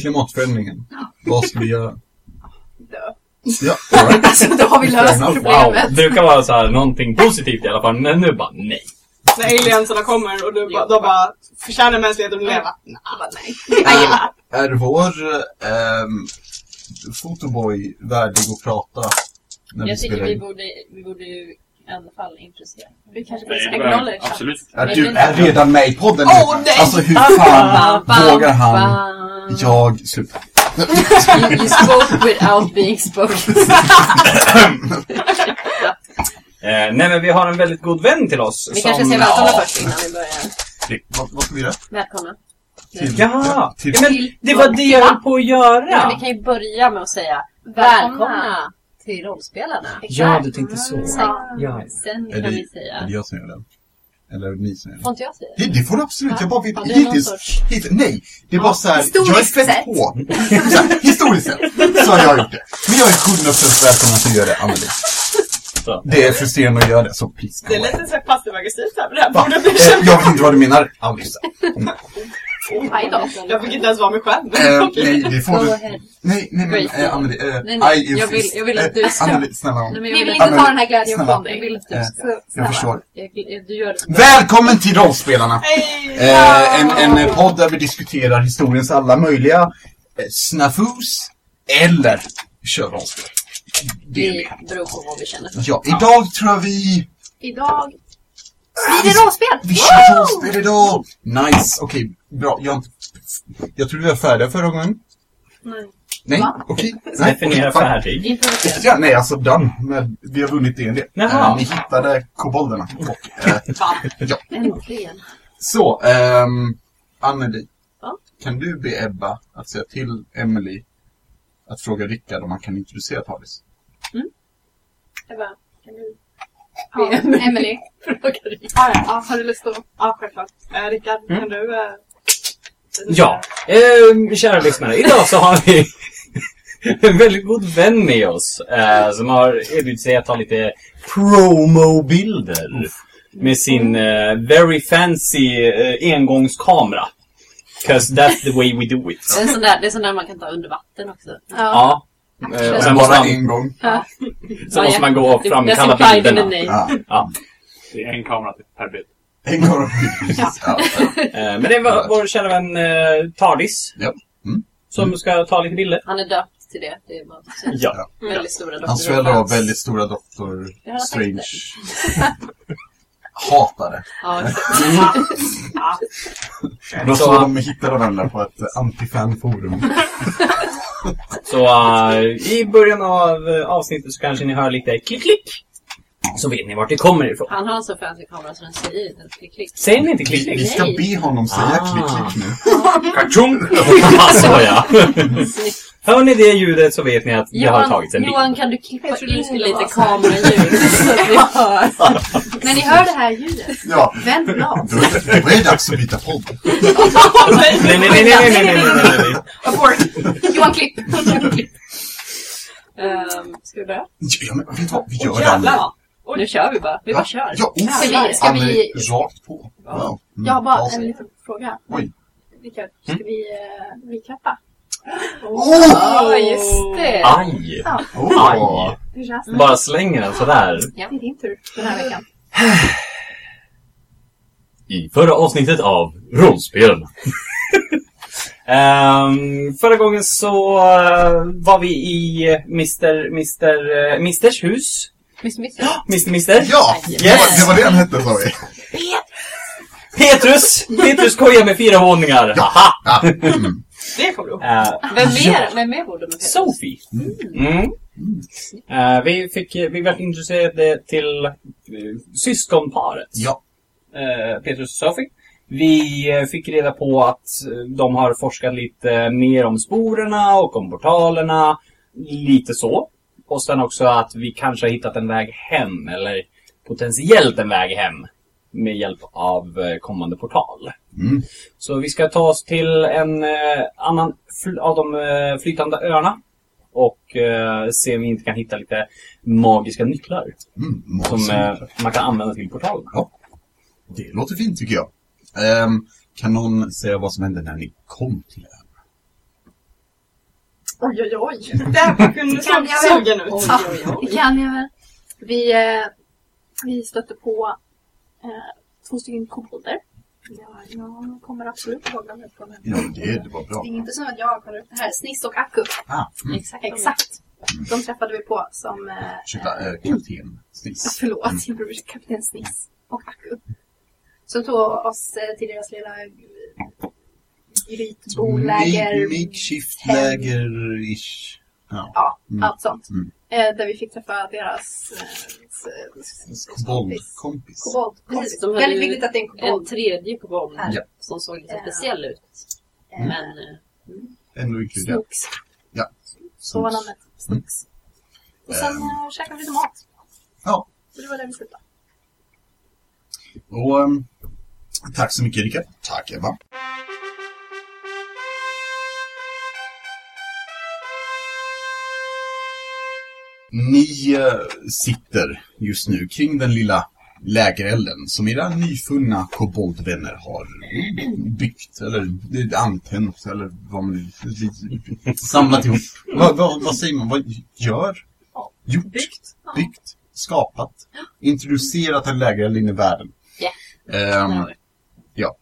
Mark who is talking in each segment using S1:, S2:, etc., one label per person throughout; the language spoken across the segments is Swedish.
S1: Klimatförändringen. Vad ska vi göra?
S2: Dö.
S1: Ja, all right.
S3: Alltså, då har vi löst problemet.
S4: Wow, det brukar vara så här någonting positivt i alla fall, men nu bara nej.
S2: När aliensarna kommer och du bara, de bara förtjänar mänskligheten att leva. Nej.
S3: Bara, nej.
S1: Är vår ähm, fotoboy värdig att prata när vi
S5: Jag tycker
S1: spelar
S5: vi borde, vi borde ju i alla fall intressera.
S3: Vi kanske
S6: Nej, det var-
S3: acknowledge.
S6: Absolut.
S1: Är du är redan med i podden nu?
S2: Åh, nej!
S1: Alltså hur fan vågar han? Jag... Sluta.
S5: You, you spoke without being spoken.
S4: Eh, nej men vi har en väldigt god vän till oss.
S3: Vi
S4: som,
S3: kanske ska välkomna
S4: Ja.
S3: först innan vi börjar.
S1: Vad, vad ska vi göra?
S3: Välkomna.
S1: Till,
S4: Ja,
S1: till,
S4: ja, men det var det jag höll på att
S3: Ja. Men
S4: göra.
S3: vi kan ju börja med att säga
S5: Välkomna.
S3: välkomna till rollspelarna.
S4: Ja, du tänkte så.
S5: Ja.
S4: Ja.
S5: Sen
S1: Är
S5: kan
S1: det,
S5: vi
S1: är
S5: säga...
S1: det jag som gör den? Eller är ni som gör den?
S3: Får inte jag säga det?
S1: Det, det får du absolut, jag bara vill...
S3: Ja, är
S1: hittills,
S3: sorts-
S1: hittills, nej, det är bara så här, jag är
S3: historiskt
S1: fett
S3: sett.
S1: på. Så här, historiskt sett, så har jag gjort det. Men jag är 100% välkommen att du gör det, Anneli.
S4: Så.
S1: Det är frustrerande att göra det, så please.
S2: Det är lite så passiv-aggressivt här, men det här borde bli
S1: Eh, jag vet inte vad du menar. Alice.
S2: Jag fick inte ens vara mig själv.
S1: Eh, nej, det får du. Nej, nej men eh, Anneli. Eh,
S5: Nej, jag vill- jag vill att du
S1: eh,
S5: ska-
S1: Anneli, snälla.
S5: Nej,
S3: Vi
S5: jag
S3: vill inte
S1: Anneli,
S3: ta den här glädjen
S1: snälla.
S3: från
S5: jag
S3: dig.
S5: vill att du
S1: Eh, jag förstår.
S5: Jag, jag, du gör det.
S1: Välkommen till Rollspelarna! Eh, en, en eh, podd där vi diskuterar historiens alla möjliga eh, snafus eller kör rollspel. Det
S5: det. beror på vad vi känner för.
S1: Ja, idag tror jag vi...
S3: Idag blir det rollspel!
S1: Vi kör rollspel idag! Nice, okej, bra. Jag, jag tror vi var färdiga förra gången.
S5: Nej.
S1: Nej,
S3: Va?
S1: okej. Nej,
S4: Definiera
S1: fine.
S4: färdig.
S1: Ja, nej, alltså done. Men vi har vunnit D&D.
S4: Jaha.
S1: Eh, ni hittade kobolderna. Och, eh, ja.
S5: Äntligen.
S1: Så, ehm, Anneli. Kan du be Ebba att säga till Emily att fråga Rickard om man kan introducera Talis?
S5: Ebba, kan du...
S3: Ja, Emily.
S5: Fråga dig.
S2: Ja, ja, ja, har du lust att... Ja, självklart. Eh, Rickard,
S1: Mm.
S2: kan du... Eh,
S4: Ja, eh, kära lyssnare. Idag så har vi en väldigt god vän med oss. Eh, som har erbjudit sig att ta lite promobilder. Med sin eh, very fancy eh, engångskamera. 'Cause that's the way we do it.
S5: Det är en sån där, det är sån där man kan ta under vatten också.
S4: Ja. Eh, och sen måste
S1: Bara
S4: man,
S1: en gång.
S4: sen måste man gå och
S5: implied in the
S4: bilderna.
S1: Ja.
S4: Ja.
S6: Det är en kamera per bild.
S1: En gång. Precis. Ja.
S4: Eh, men det var vår kära vän eh, Tardis.
S1: Ja. Mm.
S4: Som ska ta lite bilder.
S5: Han är döpt till det. Det är bara.
S4: Ja.
S5: Väldigt stora doktorer.
S1: Hans föräldrar var väldigt stora Doktor
S5: Jag hade
S1: Strange. Hatade.
S5: Ja,
S1: Då
S4: Så-
S1: de hittade varandra på ett antifan-forum.
S4: Så eh, i början av eh, avsnittet så kanske ni hör lite klick klick. Så vet ni vart det kommer ifrån.
S5: han har en så fancy kamera så den säger inte klick klick.
S4: Säger ni inte klick
S1: Vi, vi
S4: klick?
S1: ska be honom säga
S4: Ah.
S1: klick-klick nu.
S4: Kachung! så ja. Hör ni det ljudet så vet ni att det har tagits en bild.
S5: Johan, kan du klippa in lite kameraljud så att vi hör?
S3: När ni hör det här ljudet,
S1: Ja,
S3: vänd blad.
S1: då är det, då är det dags att byta podd.
S4: Nej, nej, nej, nej, nej, nej, nej, nej, nej.
S3: Abort. Johan Klipp.
S5: Um, ska vi börja?
S1: Ja, men vet du vad? Vi gör det.
S2: Jävlar!
S5: Nu kör vi bara. Vi bara kör.
S1: Ja, oh,
S3: Ska vi- ska vi-
S1: rakt på. Wow. Mm,
S3: Jag har bara
S1: bra
S3: en liten fråga.
S1: Oj.
S3: Rickard, ska vi uh, recappa?
S1: Oh!
S3: Ja, just det.
S4: Aj!
S1: Oh!
S4: Aj!
S3: Hur känns det?
S4: Bara slänger den sådär.
S3: Ja, det är din tur den här veckan.
S4: I förra avsnittet av Rollspel. Ehm, förra gången så eh, var vi i Mr. Mr. eh, Misters hus.
S5: Miss Miss.
S4: Mr. Mister.
S1: Ja, det var, det var det han hette sa vi.
S4: Petrus! Petrus koja med fyra våningar. Haha!
S1: Ja. Mm.
S2: Det kommer du ihåg.
S4: Eh,
S5: Vem mer? Vem mer borde man
S4: Sophie. Mm. Eh, vi, fick, vi blev introducerade till eh, syskonparet.
S1: Ja.
S4: eh, Petrus och Sophie. Vi fick reda på att de har forskat lite mer om sporerna och om portalerna. Lite så. Och sen också att vi kanske har hittat en väg hem, eller potentiellt en väg hem. Med hjälp av eh, kommande portal.
S1: Mm.
S4: Så vi ska ta oss till en eh, annan av de eh, flytande öarna. Och eh, se om vi inte kan hitta lite magiska nycklar.
S1: Mm.
S4: Som
S1: Som,
S4: eh, man kan använda till portalerna.
S1: Det låter fint tycker jag. Ehm, kan någon säga vad som hände när ni kom till?
S3: Oj, oj, oj.
S2: Där kunde du
S3: Kan
S2: se
S3: jag väl?
S2: sugen ut.
S5: Oj, oj, oj.
S3: Det kan jag väl. Vi, eh, vi stötte på eh, två stycken kobolder. Ja, jag kommer absolut ihåg dem.
S1: Ja, det, det var bra.
S3: Det är inte som att jag kollar upp det här. Sniss och Akku.
S1: Ah, mm.
S5: Exakt.
S3: Exakt. De träffade vi på som... Eh,
S1: Ursäkta, eh, kapten Sniss.
S3: Förlåt, jag bror kapten Sniss och Akku. Som tog oss eh, till deras lilla eh, grytboläger.
S1: Makeshift-läger-ish. Ja.
S3: Ja,
S1: Mm.
S3: allt sånt.
S1: Mm.
S3: Eh, där vi fick träffa deras eh, kompis. Kobold.
S5: Precis, de
S3: Väldigt viktigt att det är en
S5: En
S3: kobold.
S5: tredje kobold
S3: Här.
S1: Ja.
S5: som såg lite
S3: Ja.
S5: speciell ut.
S3: Mm.
S5: Men eh,
S1: Ändå inkluderat.
S3: Snooks.
S1: Ja.
S3: Så var namnet. Snooks. Och sen eh, käkade vi lite mat.
S1: Ja.
S3: Så det var där vi slutade.
S1: Och ehm, tack så mycket Rickard. Tack Eva. Ni sitter just nu kring den lilla lägerelden som era nyfunna koboldvänner har byggt eller antänt eller vad man samlat ihop. vad, vad, vad säger man? Vad gör? Gjort?
S2: Byggt.
S1: Byggt? Skapat? Introducerat en lägereld in i världen.
S5: Ja. Ja.
S1: ja.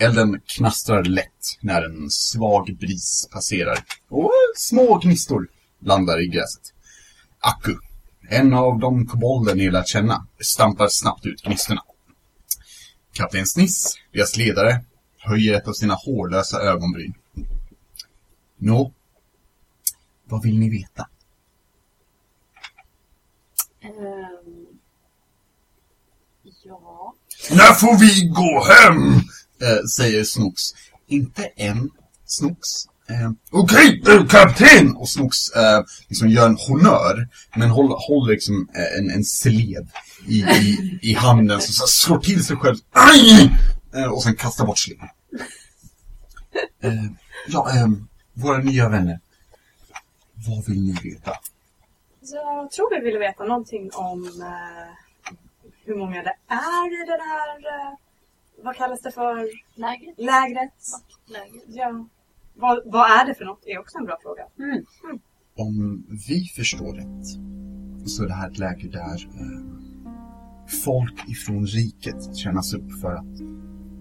S1: Elden knastrar lätt när en svag bris passerar och små gnistor landar i gräset. Akku, en av de kobolder ni lärt känna, stampar snabbt ut gnistorna. Kapten Sniss, deras ledare, höjer ett av sina hårlösa ögonbryn. Nå, vad vill ni veta?
S5: ehm, ja.
S1: När får vi gå hem? Eh, säger Snooks. Inte än, Snooks. Eh, Okej, eh, kapten! Och Snooks eh, liksom gör en honör, men håller, håller liksom eh, en, en slev i, i, i handen, så, så slår till sig själv. Aj! Eh, och sen kastar bort sleven. Eh, ja, eh, våra nya vänner. Vad vill ni veta?
S2: Jag tror vi ville veta någonting om eh, hur många det är i det här, eh, vad kallas det för,
S3: Lägret.
S2: lägret?
S3: Lägret.
S2: Ja. Vad, vad är det för något? är också en bra fråga.
S1: Om vi förstår rätt så är det här ett läge där eh, folk ifrån riket tränas upp för att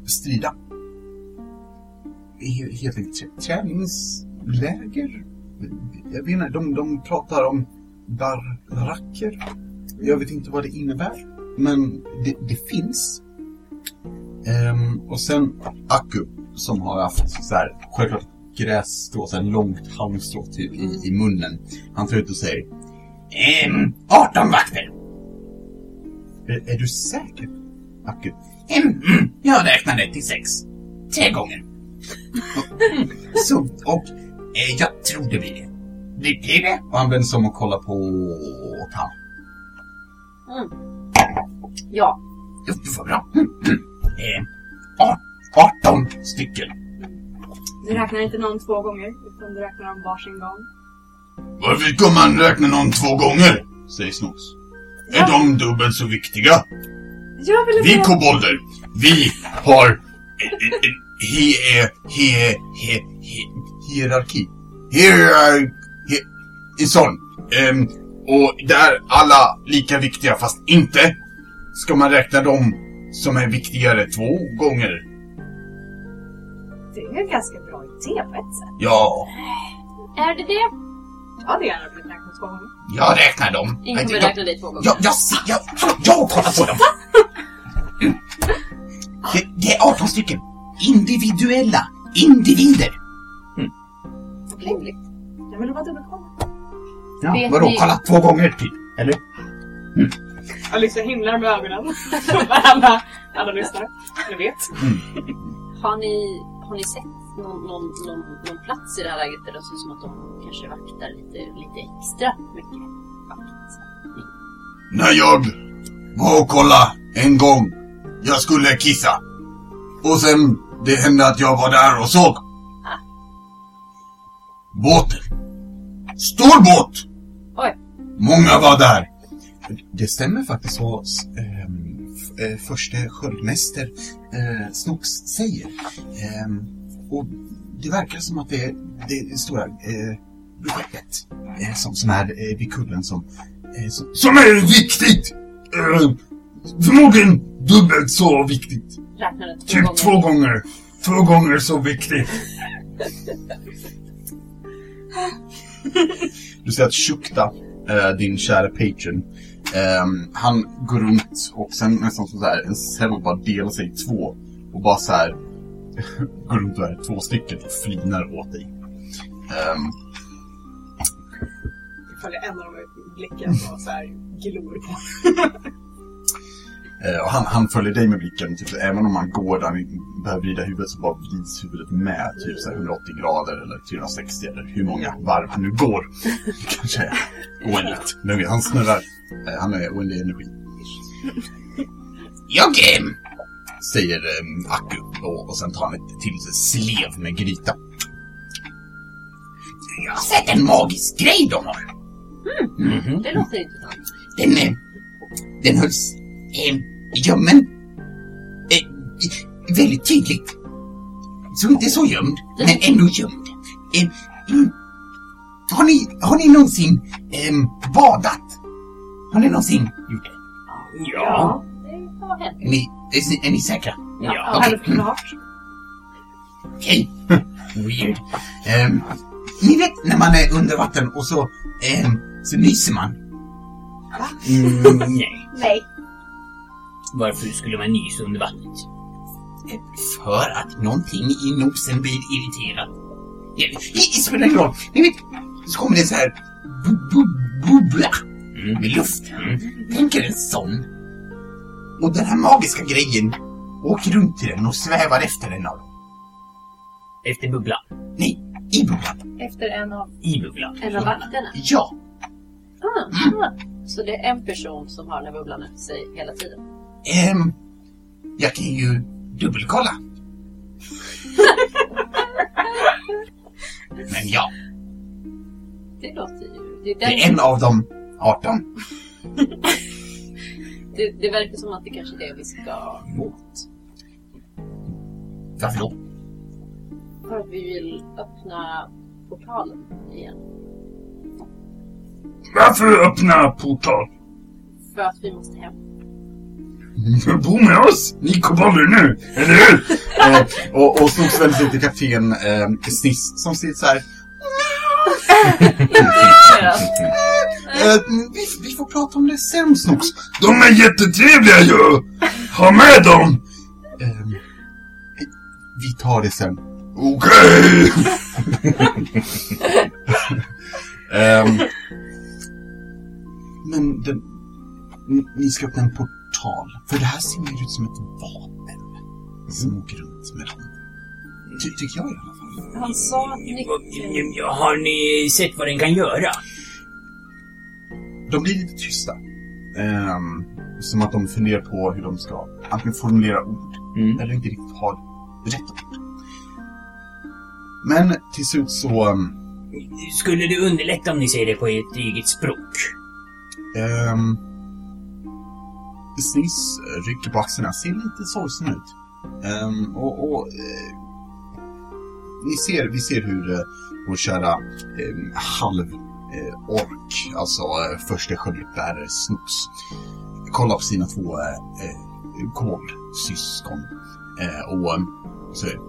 S1: strida. He- Helt enkelt trä- träningsläger. Jag vet inte, de, de pratar om baracker. Jag vet inte vad det innebär. Men det, det finns. Ehm, och sen Akku som har haft så här, självklart grässtrå, så här långt halmstrå typ i, i munnen. Han tar ut och säger ehm, 18 vakter. Är, är du säker? Akku. Ehm, mm, jag räknade till sex. Tre gånger. Mm, Så, och eh, jag tror det blir det. Det blir det. Och han vänder sig om och kollar på Tam.
S5: Ja.
S1: Jo, det var bra. Mm, mm. Eh, art- 18 stycken.
S2: Du räknar inte någon två gånger, utan du räknar dem varsin gång.
S1: Varför ska man räkna någon två gånger? Säger Snooks. Är de dubbelt så viktiga?
S2: Jag ville
S1: Vi kobolder, vi har he, he, he, hierarki. Hierar, he, en sån. Ehm, och där alla lika viktiga, fast inte ska man räkna dem som är viktigare två gånger.
S2: Det är ganska idé på ett sätt.
S1: Ja,
S5: Är det det?
S2: Jag hade gärna blivit räknat två gånger.
S1: jag räknar dem.
S5: Ingen kommer
S1: Jag-
S5: räkna dig två gånger.
S1: Jag, jag, ser- jag, jag kollar på dem. Det, det är 18 stycken. Individuella individer.
S5: Rimligt.
S2: Jag vill bara dubbelkolla.
S1: Ja,
S3: Vet
S1: vadå,
S3: ni-
S1: kolla två gånger typ? Eller?
S2: Jag liksom himlar med ögonen. alla, alla lyssnare. Ni vet.
S5: Har ni, har ni sett någon, någon, någon, någon plats i det här läget där det ser ut som att de kanske vaktar lite, lite extra mycket? Vakt.
S1: När jag var och kolla en gång. Jag skulle kissa. Och sen, det hände att jag var där och såg. Båten. Stor båt!
S5: Oj.
S1: Många var där. Det stämmer faktiskt vad f- äh, förste sköldmäster äh, Snooks säger. Ehm, och det verkar som att det, det är stora äh, skeppet. Eh, som, som är eh, vid kullen som, eh, som... Som är viktigt! Eh, förmodligen dubbelt så viktigt.
S5: Räknade två
S1: Typ
S5: gånger.
S1: två gånger. Två gånger så viktigt. Du ser att Shukta, eh, din kära patron, ehm, han går runt och sen nästan så här, en cell bara delar sig i två. Och bara så här går runt och är två stycken och flinar åt dig. Ehm,
S2: Jag följer en av dem med blicken och så här glor på.
S1: eh, och han, han följer dig med blicken, typ, även om han går där han behöver vrida huvudet så bara vrids huvudet med typ så här 180 grader eller 360 eller hur många varv han nu går. Kanske oändligt. Men han snurrar. Eh, han är oändlig energi. Jag eh, säger eh, Akku och, och sen tar han ett till slev med gryta. Jag har sett en magisk grej de har. Mhm.
S5: Det låter intressant.
S1: Den, eh, den hölls eh, gömmen. Eh, väldigt tydligt. Så inte så gömd, men ändå gömd. Eh, mm. har, ni, har ni någonsin eh, badat? Har ni någonsin gjort det?
S7: Ja.
S5: Det har hänt.
S1: Är ni, är, ni- är ni säkra?
S7: Ja.
S1: Okej.
S2: Självklart.
S1: Okej. Weird. Ehm, ni vet när man är under vatten och så, ehm, så nyser man.
S7: Mm, nej.
S3: Nej.
S7: Varför skulle man nysa under vattnet?
S1: Eh, För att någonting i nosen blir irriterad. Ja, Det spelar ingen roll. Ni vet, så kommer det så här bu, bu, bubbla
S7: Mm.
S1: med luft.
S7: Mm.
S1: Tänk er en sån. Och den här magiska grejen åker runt i den och svävar efter en av dem.
S7: Efter bubblan.
S1: Nej, i bubblan.
S3: Efter en av,
S7: I bubblan.
S5: En av vakterna.
S1: Ja.
S5: Ah, ah. Så det är en person som har den här bubblan efter sig hela tiden.
S1: Ehm, jag kan ju dubbelkolla. Men ja,
S5: Det låter ju... Det, är
S1: det är en av de 18.
S5: det, det verkar som att det kanske är det vi ska mot.
S1: Varför då?
S5: För att vi vill öppna portalen igen.
S8: Varför öppna portal?
S5: För att vi måste hem.
S8: Bo med oss, ni kobolder nu, eller hur?
S1: eh, och, och vänder sig till kapten eh, Sniss som sitter så här. Eh, vi, vi får prata om det sen Snooks.
S8: De är jättetrevliga ju! Ha med dem!
S1: Eh, vi tar det sen.
S8: Okej!
S1: Ehm, men den, ni, ni ska öppna en portal. För det här ser mer ut som ett vapen. Som åker runt med dem. Ty, tycker jag i alla fall.
S2: Han sa att nyckeln...
S7: Har ni sett vad den kan göra?
S1: De blir lite tysta. Ehm, som att de funderar på hur de ska antingen formulera ord
S7: Mm.
S1: eller inte riktigt har rätt ord. Men till slut så... Um,
S7: Skulle det underlätta om ni säger det på ert eget språk?
S1: um, Sniss rycker på axlarna, ser lite sorgsen ut. Ehm, och och eh, ni ser, vi ser hur uh, vår kära um, halv eh, ork, alltså uh, första sköldbärare Snooks, kollar på sina två uh, uh, koboldsyskon eh, och um, säger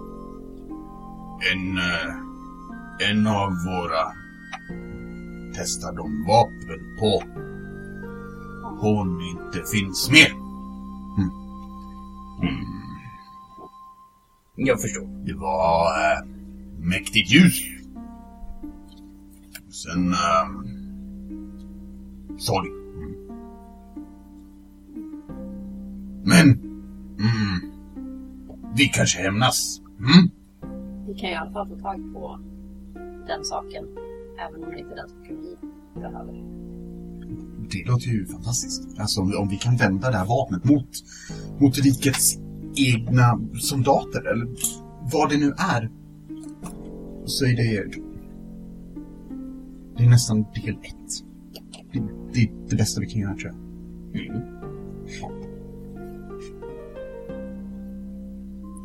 S1: en, eh, en av våra testar de vapen på. Hon inte finns mer. Mm. Mm.
S7: Jag förstår.
S1: Det var äh, mäktigt ljus. Sen äh, sorg. Mm. Men mm, vi kanske hämnas. Mm?
S5: Vi kan i alla fall få tag på den saken. Även om det inte är den saken vi behöver.
S1: Det låter ju fantastiskt. Alltså om, om vi kan vända det här vapnet mot, mot rikets egna soldater eller vad det nu är. Så är det... Det är nästan del ett. Det, det är det bästa vi kan göra tror jag.
S7: Mm.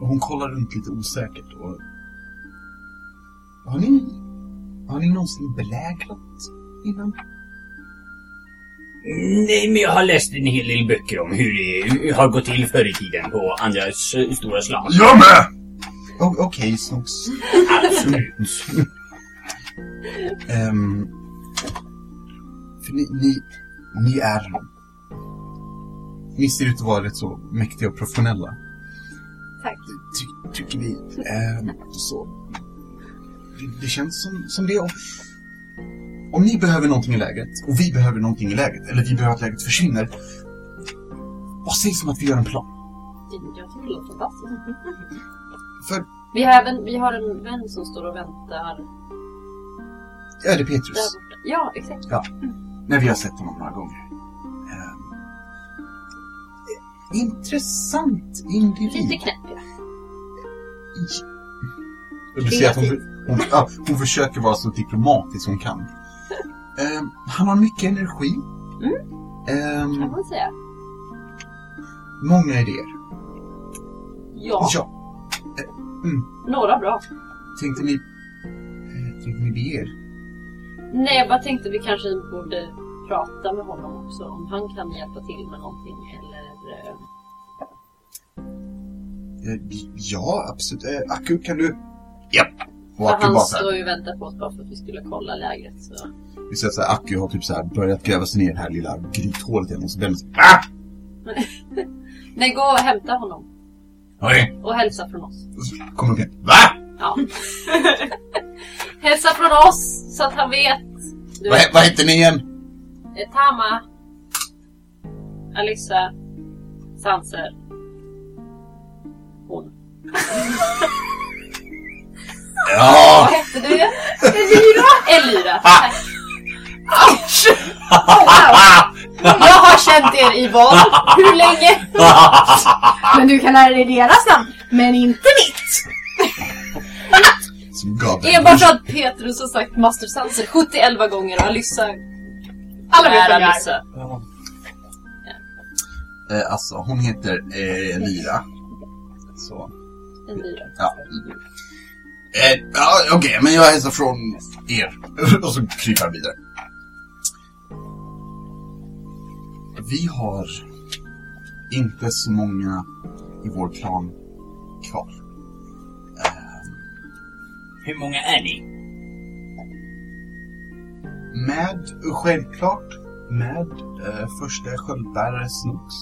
S1: Och hon kollar runt lite osäkert och... Har ni... Har ni någonsin belägrat innan?
S4: Nej, men jag har läst en hel del böcker om hur det har gått till förr i tiden på andra stora slag.
S9: Jag med!
S1: Okej, Snox.
S4: Absolut.
S1: Ehm, för ni, ni, ni är... Ni ser ut att vara rätt så mäktiga och professionella.
S3: Tack.
S1: Ty, tycker vi. Ehm, så... Det, det känns som, som det. Om, om ni behöver någonting i lägret och vi behöver någonting i lägret, eller vi behöver att lägret försvinner. Vad sägs om att vi gör en plan?
S5: Jag tycker det låter fantastiskt.
S1: För,
S5: Vi har även vi har en vän som står och väntar
S1: ja, det är
S5: där
S1: Petrus.
S5: borta. Ja, exakt.
S1: när vi har sett honom några gånger. Ehm, intressant individ.
S5: Lite knäpp.
S1: Och Du ser att hon, hon, ja, hon försöker vara så diplomatisk hon kan. Ehm, han har mycket energi. Ehm,
S5: Kan man säga.
S1: många idéer.
S5: Ja,
S1: Ja,
S5: några bra.
S1: tänkte ni, eh, tänkte ni be er?
S5: Nej, jag bara tänkte vi kanske borde prata med honom också. Om han kan hjälpa till med någonting eller... eh,
S1: Eh, ja, absolut. Eh, Aku, kan du? Japp. Och
S5: För
S1: Aku
S5: han
S1: bara så här,
S5: står ju och väntar på oss bara för att vi skulle kolla lägret. Så.
S1: vi ser att så här, Aku har typ så här börjat gräva sig ner i det här lilla grythålet igen och så vänder sig. Ah!
S5: Nej, gå och hämta honom.
S1: Okej.
S5: Och hälsa från oss.
S1: Kommer upp igen. Va?
S5: Ja. hälsa från oss så att han vet. Du
S1: Vad,
S5: vet,
S1: vad heter ni igen?
S5: eh, Tama. Alyssa. Sanser. Hon.
S1: Ja!
S5: Vad hette du? Elira. Elira. Tack.
S3: Jag har känt er i vad?
S5: Hur länge?
S3: Men du kan lära dig deras namn, men inte mitt!
S1: Som dig
S5: Enbart att Petrus har sagt Master Sanser 71 gånger och Alyssa
S3: Alla vet
S5: är
S3: vem jag är.
S1: Eh, alltså, hon heter eh, Elira. Så,
S5: Elira.
S1: ja. Eh, ja, okej, men jag hälsar från er. Och så kryper jag vidare. Vi har inte så många i vår klan
S4: Hur många är ni?
S1: med, självklart, med eh, första sköldbärare Snooks.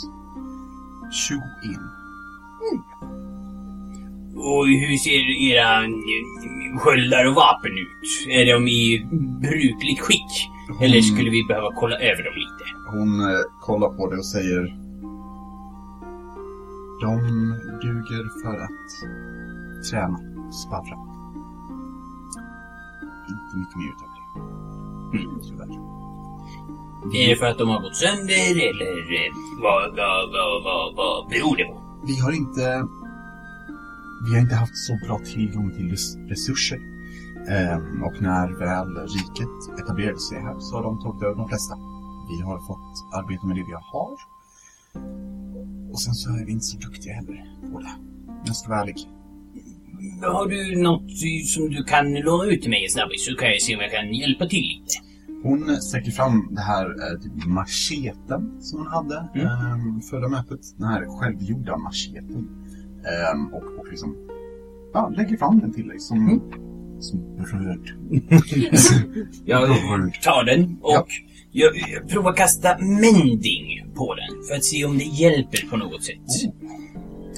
S1: 21.
S4: Och hur ser era eh, sköldar och vapen ut? Är de i brukligt skick? Eller
S1: Mm.
S4: skulle vi behöva kolla över dem lite?
S1: Hon eh, kollar på det och säger De duger för att träna, sparra. Inte mycket mer utav det.
S4: Mm.
S1: Tyvärr.
S4: Är det för att de har gått sönder eller vad, vad, vad, vad, vad beror det på?
S1: Vi har inte Vi har inte haft så bra tillgång till res- resurser. Ehm, och när väl riket etablerade sig här så har de tagit över de flesta. Vi har fått arbeta med det vi har. Och sen så är vi inte så duktiga heller på det. Jag ska vara ärlig.
S4: Har du något som du kan låna ut till mig snabbis så kan jag se om jag kan hjälpa till lite.
S1: Hon sträcker fram det här eh, typ macheten som hon hade
S4: Mm.
S1: ehm, förra mötet. Den här självgjorda macheten. Ehm, och, och liksom ja, lägger fram den till dig som,
S4: Mm.
S1: som bröd.
S4: Jag tar den och
S1: Ja.
S4: jag, jag provar kasta mending på den för att se om det hjälper på något sätt. För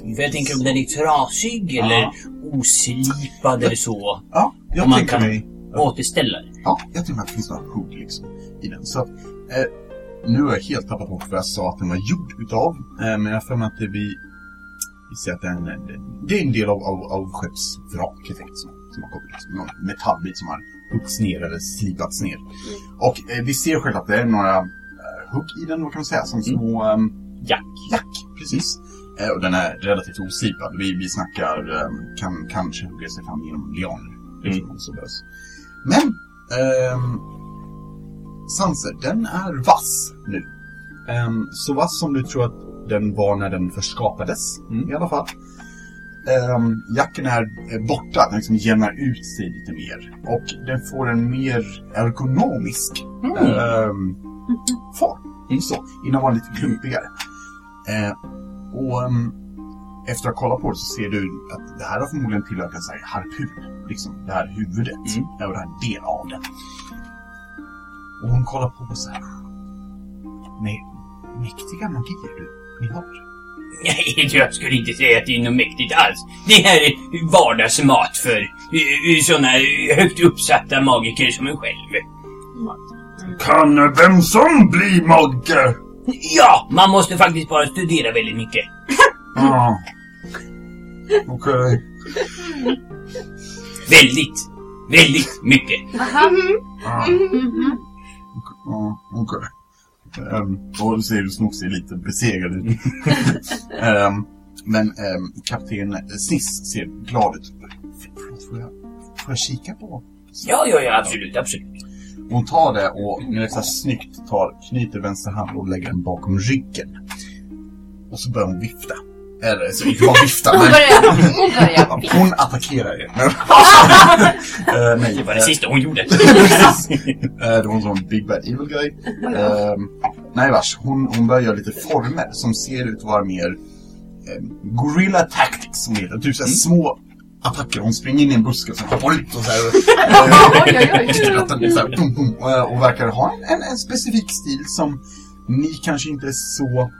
S4: jag tänker om den är trasig eller oslipad eller så.
S1: Ja, jag
S4: man
S1: tänker
S4: kan
S1: mig
S4: återställa den.
S1: Ja, jag tänker att det finns några hugg liksom i den. Så att, eh, nu har jag helt tappat bort vad jag sa att den var gjord utav. Eh, men jag har för mig att det vi, vi ser att det är en, det är en del av, av, av skeppsvrak helt enkelt som, som har kommit. Liksom, någon metallbit som har huggits ner eller slipats ner. Och eh, vi ser själv att det är några eh, hugg i den, vad kan man säga, som små ehm,
S4: Jack.
S1: jack. Precis. Eh, och den är relativt oslipad. Vi, vi snackar, ehm, kan kanske hugga sig fram genom lianer. Liksom, så behövs. Men, ehm, Sanser, den är vass nu. Ehm, så vass som du tror att den var när den först skapades,
S4: Mm.
S1: i alla fall. Um, jacken är eh, borta, den liksom jämnar ut sig lite mer. Och den får en mer ergonomisk ehm, form. Så, innan var den lite klumpigare. Eh, och ehm, efter att ha kollat på det så ser du att det här har förmodligen tillhört en sån här harpun. Liksom det här huvudet.
S7: Mm.
S1: Och det här är en del av den. Och hon kollar på och så här. Nej, mäktiga magier du, ni har.
S4: Nej, jag skulle inte säga att det är något mäktigt alls. Det här är vardagsmat för eh, sådana högt uppsatta magiker som en själv.
S8: Kan vem som bli Magge?
S4: Ja, man måste faktiskt bara studera väldigt mycket.
S8: Ja. Okej.
S4: Väldigt, väldigt mycket.
S8: Ja.
S3: Mhm.
S8: Ja, okej.
S1: Um, och du ser hur Snook ser lite besegrad ut. Ehm, men um, kapten Sniss ser glad ut. Får jag, får jag kika på?
S4: Ja, ja, ja, absolut, absolut.
S1: Hon tar det och med det så här snyggt tar, knyter vänster hand och lägger den bakom ryggen. Och så börjar hon vifta. Eller så inte bara vifta,
S5: Hon
S1: men
S5: börjar, hon börjar
S1: hon attackerar er. Eh, nej,
S4: Det var det
S1: eh,
S4: sista hon gjorde.
S1: Eh, det var en sån big bad evil guy. Ehm, nej vars, hon, hon börjar göra lite former som ser ut att vara mer eh, gorilla tactics som heter. Typ såhär små attacker. Hon springer in i en buske och sen hoppar ut och såhär.
S3: Oj, oj, oj.
S1: Tycker att den är såhär, bum, bum, och, och verkar ha en, en, en specifik stil som ni kanske inte är så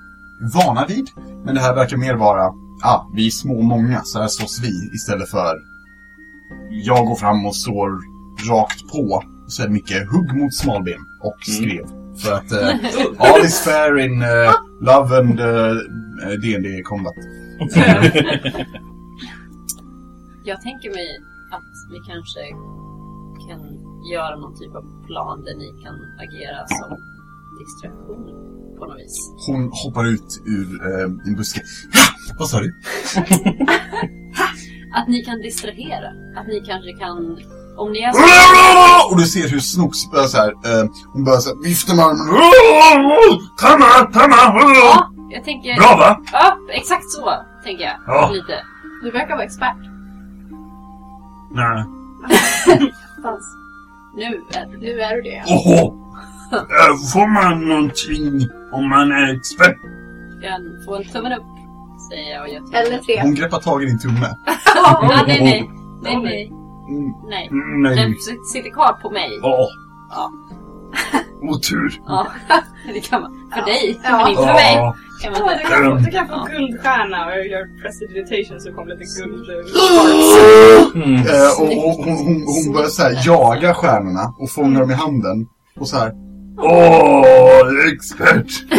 S1: vana vid. Men det här verkar mer vara, ah, vi är små och många, så här slåss vi istället för jag går fram och slår rakt på. Så är det mycket hugg mot smalben och skrev. För att eh, all is fair in eh, love and uh, D&D combat.
S5: Jag tänker mig att vi kanske kan göra någon typ av plan där ni kan agera som distraktion på något vis.
S1: Hon hoppar ut ur eh, en buske. Ha! Vad sa du?
S5: Att ni kan distrahera. Att ni kanske kan... Om ni är så...
S1: Och du ser hur Snooks börjar så här, eh, hon börjar så här, vifta med armen.
S8: Tamma, tamma!
S5: Ja, jag tänker...
S8: Bra va?
S5: Ja, exakt så tänker jag.
S8: Ja.
S5: Lite.
S3: Du verkar vara expert.
S8: Nej.
S3: Fast
S5: Nu är det...
S3: nu är du det.
S8: Oho! Får man någonting om man är expert?
S5: kan få en tummen upp, säger jag och jag
S3: Eller tre.
S1: Hon greppar tag i din tumme.
S5: Ja, nej, nej. Nej, nej.
S1: Mm,
S5: Nej.
S8: Mm, Nej.
S5: Den sitter kvar på mig.
S8: Åh.
S5: Ja.
S8: Otur.
S5: Ja, det kan man. För dig,
S3: Ja.
S5: men inte för mig.
S8: Ja.
S5: Kan
S2: Ja,
S5: man
S2: du, kan få, du kan få guldstjärna och jag gör prestidigitation så kommer lite guld...
S7: Mm.
S1: Eh, och, och hon, hon, hon börjar så här jaga stjärnorna och fångar dem i handen. Och så här.
S8: Åh, expert!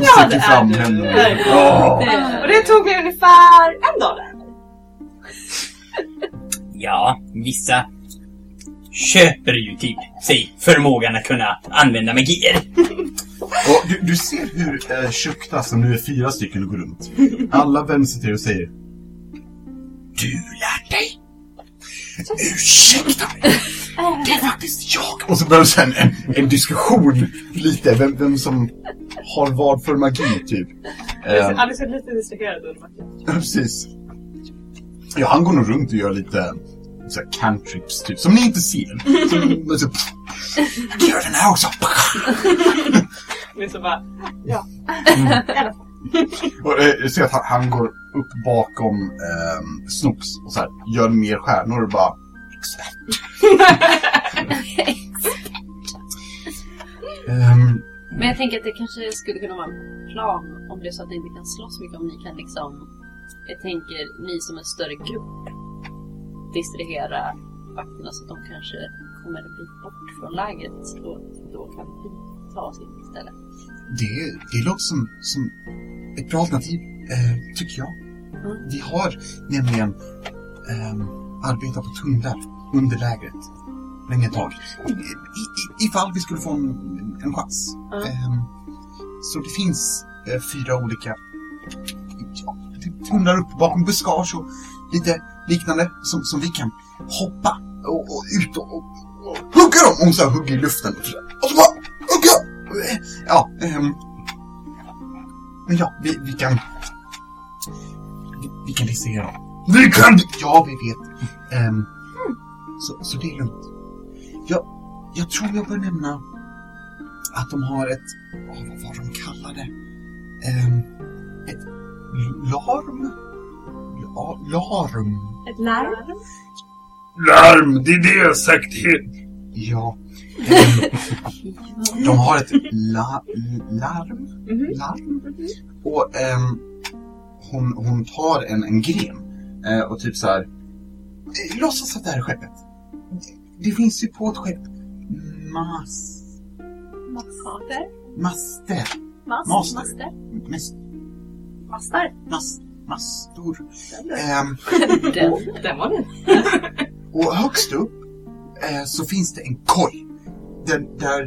S2: Ja, det är du.
S8: Ja.
S5: Det-
S2: Och det tog mig ungefär en dag där.
S4: Ja, vissa köper ju till sig förmågan att kunna använda magier.
S1: Och du, du ser hur eh, Shukta, som nu är fyra stycken, går runt. Alla vänder sig till dig och säger Du lärt dig? Ursäkta mig! Det är faktiskt jag! Och så börjar sen en, en diskussion lite, vem, vem som har vad för magi, typ. Eh,
S2: Alice är lite distraherad under matchen.
S1: Ja, precis. Ja, han går nog runt och gör lite så här cantrips, typ, som ni inte ser. Som, men så, gör den här också!
S2: Men så bara... Ja.
S1: Och, eh, ser att han, han går upp bakom eh, Snooks och så här, gör mer stjärnor och bara expert. Ehm,
S5: Men jag tänker att det kanske skulle kunna vara en plan om det är så att ni inte kan slåss mycket. Om ni kan liksom... Jag tänker ni som en större grupp distrahera vakterna så att de kanske kommer en bit bort från lägret och då kan vi ta oss in istället.
S1: det, det låter som, som ett bra alternativ, eh, tycker jag.
S5: Mm.
S1: Vi har nämligen eh, arbetat på tunnlar under lägret länge ett tag. I, i, ifall vi skulle få en, en chans.
S5: Mm.
S1: Ehm, så det finns eh, fyra olika ja, tunnlar upp bakom buskage och lite liknande som, som vi kan hoppa och, och ut och, och, och hugga dem. Hon så här hugger i luften och så, och så bara hugga! Ja, ehm, men ja, vi, vi kan... Vi, Vi kan distrahera dem.
S8: Vi kan...
S1: Ja, vi vet. Ehm, så, så det är lugnt. Jag, jag tror jag bör nämna att de har ett, oh, vad var de kallade? Ehm, ett larm? La, larm?
S2: Ett larm?
S8: Larm, det är det jag sagt helt.
S1: Ja. De har ett la, larm?
S2: Mhm.
S1: larm? Och ehm, hon, hon tar en, en gren eh, och typ så här. eh, Låtsas att det här är skeppet. Det, det finns ju på ett skepp mass,
S3: Master.
S1: master.
S3: Mas,
S1: Master.
S3: Master.
S1: Mass, mastor. Ehm,
S5: Den.
S2: Den var ny.
S1: och högst upp eh, så finns det en koj. Där, där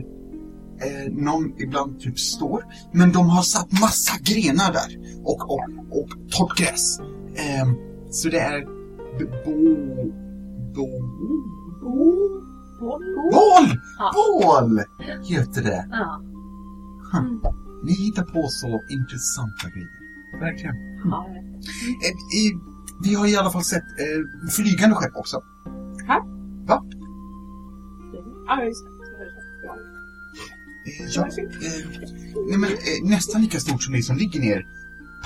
S1: eh, någon ibland typ står. Men de har satt massa grenar där. Och, och, och torrt gräs. Ehm, så det är bo... Bo... Bo... Bål!
S5: Ja.
S1: Bål! Heter det.
S5: Ja.
S1: Ni hittar på så intressanta grejer. Verkligen.
S5: ja.
S1: Eh, i, vi har i alla fall sett eh, flygande skepp också.
S2: Ja, just det.
S1: Eh, ja, eh, nej men, eh, nästan lika stort som det som ligger ner.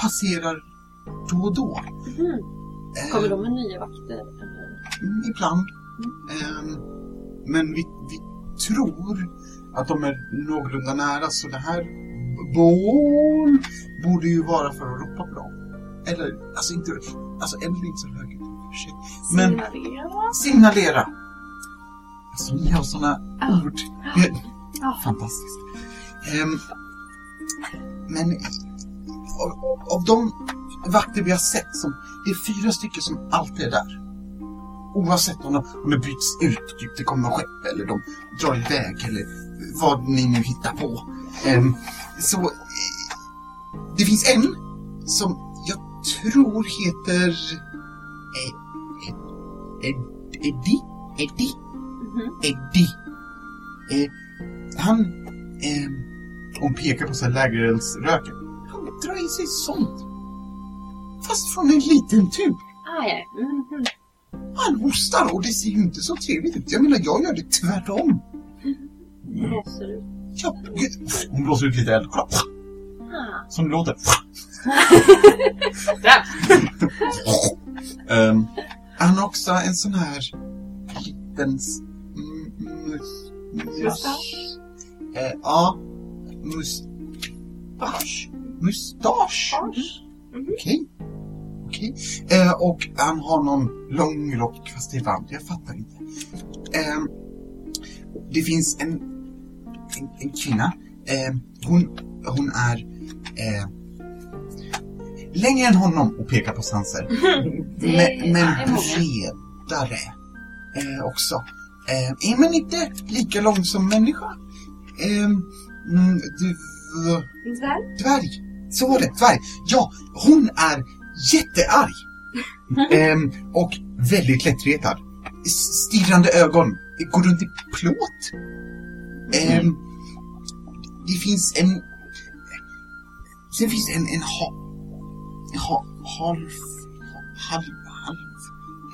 S1: Passerar då och då. Eh,
S5: Kommer de med nya vakter? Eller?
S1: mm, Ibland. Eh, men vi, vi tror att de är någorlunda nära så det här bål borde ju vara för att ropa på dem. Eller, alltså inte, alltså eld är inte så högt. Men
S3: Signalera.
S1: signalera. Alltså ni har såna ord. Det-
S3: Ja.
S1: Fantastiskt. Ehm, men av, av de vakter vi har sett, som, det är fyra stycken som alltid är där. Oavsett om, de, om det bryts ut, typ det kommer skepp eller de drar iväg eller vad ni nu hittar på. Ehm, så eh, det finns en som jag tror heter eh, eh, Ed, Eddie? Eddie?
S5: Mhm.
S1: Eddie. Eh, han, eh, hon pekar på så här lägereldsröken. Han drar i sig sånt. Fast från en liten tub.
S5: Ah, ja. Mhm.
S1: Han hostar och det ser ju inte så trevligt ut. Jag menar, jag gör det tvärtom.
S5: Blåser ut.
S1: Hon blåser ut lite eld. Kolla.
S5: Ah.
S1: Som det låter. Ehm, han har också en sån här liten
S2: Mustasch?
S1: Eh, ja, mustasch. Mustasch? Okej. Okej. Eh, och han har någon lång rock, fast det är varmt. Jag fattar inte. Ehm, det finns en, en, en kvinna. Ehm, hon, hon är eh, längre än honom och pekar på.
S5: Det
S1: Men, bredare eh, också. Eh, men inte lika lång som människa. Eh, mm, du,
S2: En dvärg?
S1: dvärg. Så var det, dvärg. Ja, hon är jättearg. Ehm, och väldigt lättretad. Stirrande ögon. Går runt i plåt. Ehm, det finns en... Sen finns det en, en ha... ha halv... Halv... Halv...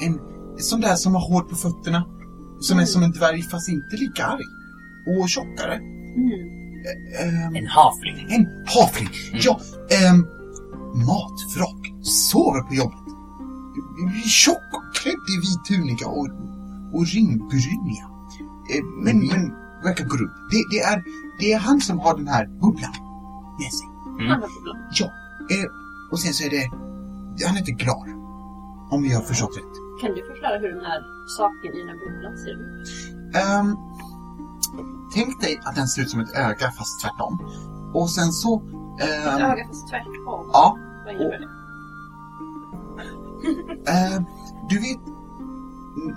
S1: En sån där som har hår på fötterna. Som är som en dvärg fast inte lika arg. Och tjockare.
S5: Mm.
S1: Ehm,
S4: En havling.
S1: en havling. Ja, ehm, matvrak. Sover på jobbet. Tjock och klädd i vit tunika och, och ringbrynja. Eh, men, men verkar gå runt. Det, det, är, det är han som har den här bubblan med sig.
S5: Andra problem.
S1: Ja, eh, och sen så är det... Han heter Glar. Om vi har förstått rätt.
S5: Kan du förklara hur den här saken i den här bubblan ser ut?
S1: Ehm, tänk dig att den ser ut som ett öga fast tvärtom. Och sen så...
S5: Ett
S1: ehm,
S5: öga fast tvärtom.
S1: Ja,
S5: Vad innebär det?
S1: Eh, du vet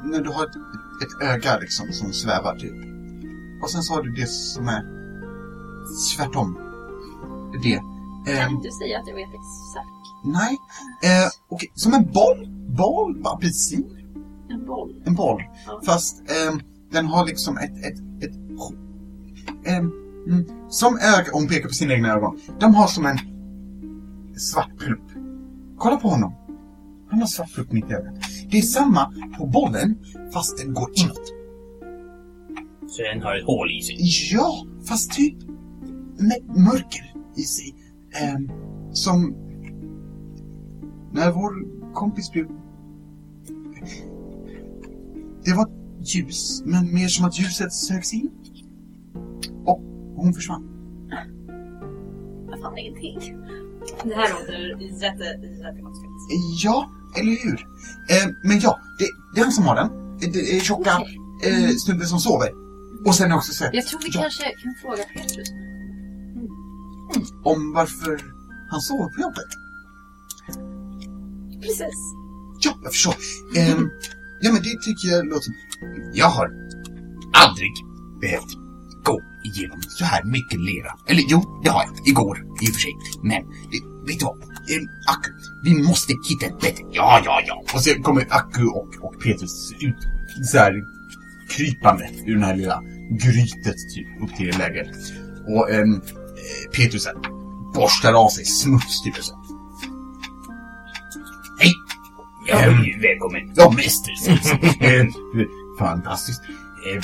S1: när du har ett, ett öga liksom som svävar typ. Och sen så har du det som är tvärtom. Det.
S5: Kan
S1: Eh,
S5: inte säga att jag vet exakt.
S1: nej. Eh, okej, som en boll. Boll, apelsin.
S5: En boll.
S1: En boll.
S5: Ja.
S1: Fast eh, den har liksom ett... ett, ett eh, mm, som öga, hon pekar på sina egna ögon. De har som en svart plupp. Kolla på honom. Han har svart upp mitt öga. Det är samma på bollen, fast den går inåt.
S4: Så den har ett hål i sig.
S1: Ja, fast typ mörker i sig. Ehm, som när vår kompis blev... Det var ljus, men mer som att ljuset sögs in. Och hon försvann.
S3: Jag fattar ingenting.
S2: Det här låter jätte, jättekonstigt.
S1: Ja, eller hur? Ehm, men ja, det, det är han som har den. Det är tjocka
S3: Okej.
S1: eh, snubben som sover. Och sen är också så här,
S5: Jag tror vi
S1: ja,
S5: kanske kan fråga Petrus.
S1: Om varför han sover på jobbet.
S2: Precis.
S1: Ja, jag förstår. Ehm, ja, men det tycker jag låter. Jag har aldrig behövt gå igenom så här mycket lera. Eller jo, det har jag. Igår, i och för sig. Men, det, vet du vad? Ehm, Akku, vi måste hitta ett bättre... Ja, ja, ja. Och så kommer Akku och, och Petrus ut så här krypande ur den här lilla grytet typ upp till lägret. Och eh, Petrus borstar av sig smuts typ så. Hej!
S4: Ja,
S1: Ehm,
S4: välkommen.
S1: Ja, mäster. Eh, Fantastiskt. Eh,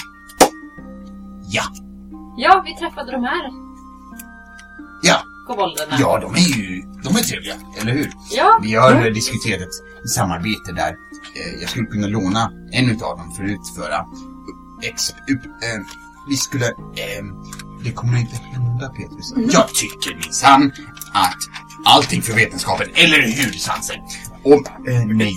S1: Ja,
S5: Ja, vi träffade de här
S1: ja,
S5: kobolderna.
S1: ja, de är ju de är trevliga, eller hur?
S5: Ja,
S1: Vi har eh, diskuterat ett samarbete där eh, jag skulle kunna låna en utav dem för att utföra vi skulle, det kommer inte hända Petrus. Jag tycker minsann att allting för vetenskapen, eller hur Sansen? Och, eh, nej,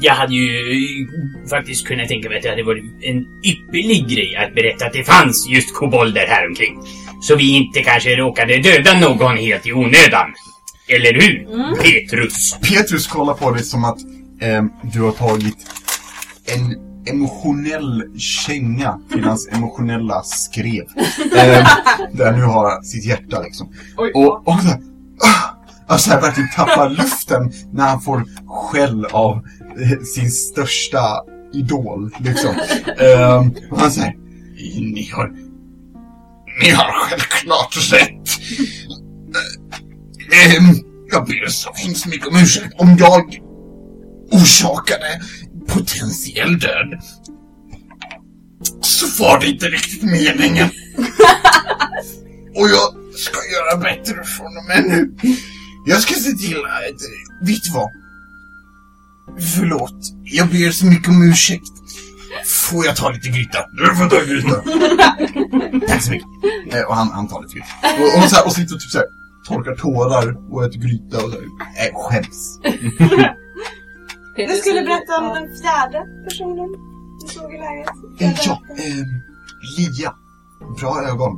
S4: Jag hade ju eh, faktiskt kunnat tänka mig att det hade varit en ypperlig grej att berätta att det fanns just kobolder här omkring. Så vi inte kanske råkade döda någon helt i onödan. Eller hur, Petrus?
S1: Petrus kollar på dig som att eh, du har tagit en emotionell känga till hans emotionella skrev. Eh, där nu har sitt hjärta liksom.
S2: Oj,
S1: Och, och så här, ah, alltså här verkligen tappar luften när han får skäll av eh, sin största idol liksom. Eh, och han säger ni har, ni har självklart rätt. Eh, ehm, jag ber så hemskt mycket om ursäkt om jag orsakade potentiell död. Så var det inte riktigt meningen. Och jag ska göra bättre från och med nu. Jag ska se till att... Vet du vad? Förlåt. Jag ber så mycket om ursäkt. Får jag ta lite gryta? Du får ta gryta. Tack så mycket. Eh, och han, han tar lite gryta. Och, och, så här, och sitter och typ så här, torkar tårar och äter gryta och så här. Äh, skäms.
S2: Du skulle berätta om den fjärde personen du såg i läget.
S1: Eh, ja, eh, Lia. Bra ögon.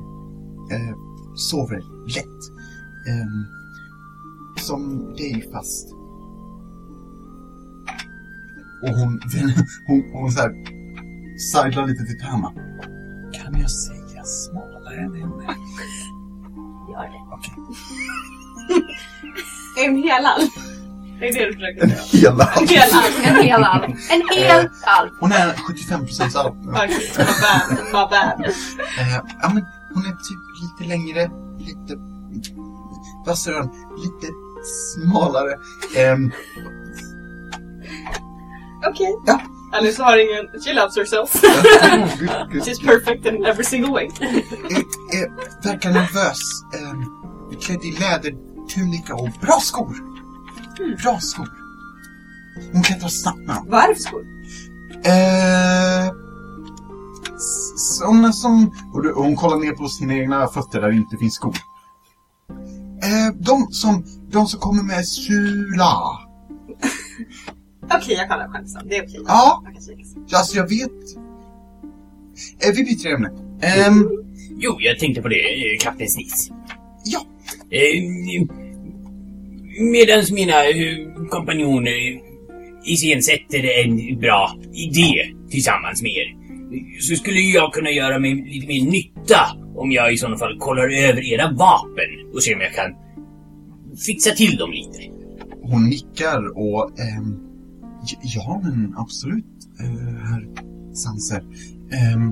S1: Eh, sover lätt. Eh, som dig fast. Och hon, hon, hon så här sidlar lite till Tama. Kan jag säga smalare än henne?
S5: Gör det.
S1: Okej.
S2: En hel alv. Det är det du försöker säga.
S1: Hela.
S2: En hel alv.
S3: En hel alv. En hel alv.
S1: Hon är 75% alv.
S2: Okej, my bad. My bad.
S1: Eh, ja, men hon är typ lite längre, lite vassare öron, lite smalare. Ehm,
S2: Okej.
S1: Ja.
S2: Alice har ingen... She loves herself. She's perfect in every single way.
S1: Eh, eh, verkar nervös. Eh, klädd i lädertunika och bra skor. Bra skor. Hon klättrar snabbt med dem.
S2: Vad är det för skor?
S1: Eh, s- såna som... Och, du, och hon kollar ner på sina egna fötter där det inte finns skor. Eh, de som, de som kommer med Sula.
S2: Okej, jag kallar det skämtsamt. Det är okej.
S1: Ja.
S2: Jag.
S1: Alltså jag vet... Eh, vi byter ämne. Ehm,
S4: Jo, jag tänkte på det, eh, Kapten Sniss.
S1: ja,
S4: Eh, Medans mina eh, kompanjoner iscensätter en bra idé tillsammans med er så skulle jag kunna göra mig lite mer nytta om jag i sådana fall kollar över era vapen och ser om jag kan fixa till dem lite.
S1: hon nickar och... Eh, ja, men absolut, eh, herr Sanser. Eh,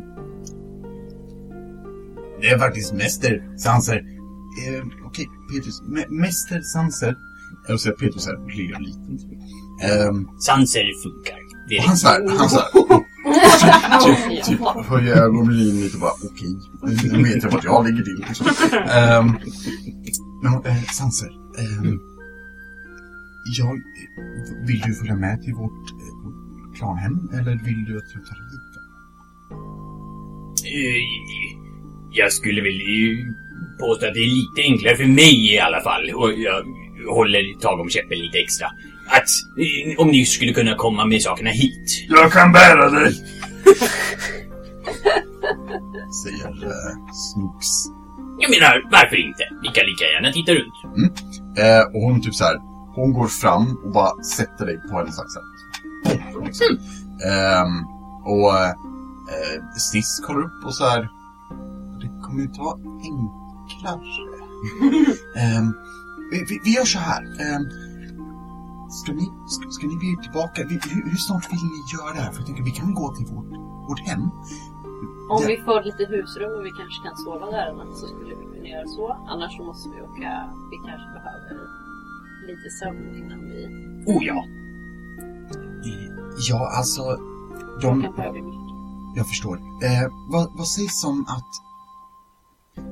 S1: det är faktiskt Mäster Sanser. Eh, Okej, Petrus. M Mäster Sanser. Jag ser Peter så här, ler lite. Ehm,
S4: Sanser funkar. Det är
S1: han så här, han så här, typ, typ höjer ögonbrynen lite och bara okej. Nu vet jag vart jag ligger till. Liksom. Um, men eh, Sanser, ehm, jag, vill du följa med till vårt eh, klanhem eller vill du att jag tar hit dig?
S4: Eh, Jag skulle väl påstå att det är lite enklare för mig i alla fall. Och jag håller tag om käppen lite extra. Att eh, om ni skulle kunna komma med sakerna hit.
S8: Jag kan bära dig.
S1: Säger eh, Snooks.
S4: Jag menar, varför inte? Vi kan lika gärna titta runt.
S1: Eh, och hon typ så här, hon går fram och bara sätter dig på hennes axel. Liksom. Ehm, och eh, Sniss kollar upp och så här, det kommer ju inte vara enklare. Ehm, vi, vi, gör så här. Ehm, ska, ni, ska, ska ni er tillbaka? Vi, hur, hur snart vill ni göra det här? För jag tänker, vi kan gå till vårt, vårt hem.
S5: Om
S1: Ja.
S5: vi får lite husrum och vi kanske kan sova där en natt så skulle vi kunna göra så. Annars så måste vi åka, vi kanske behöver lite sömn innan vi
S4: Oh ja.
S1: Ja, alltså, de,
S5: ögonblick.
S1: Jag förstår. Eh, vad, vad sägs om att...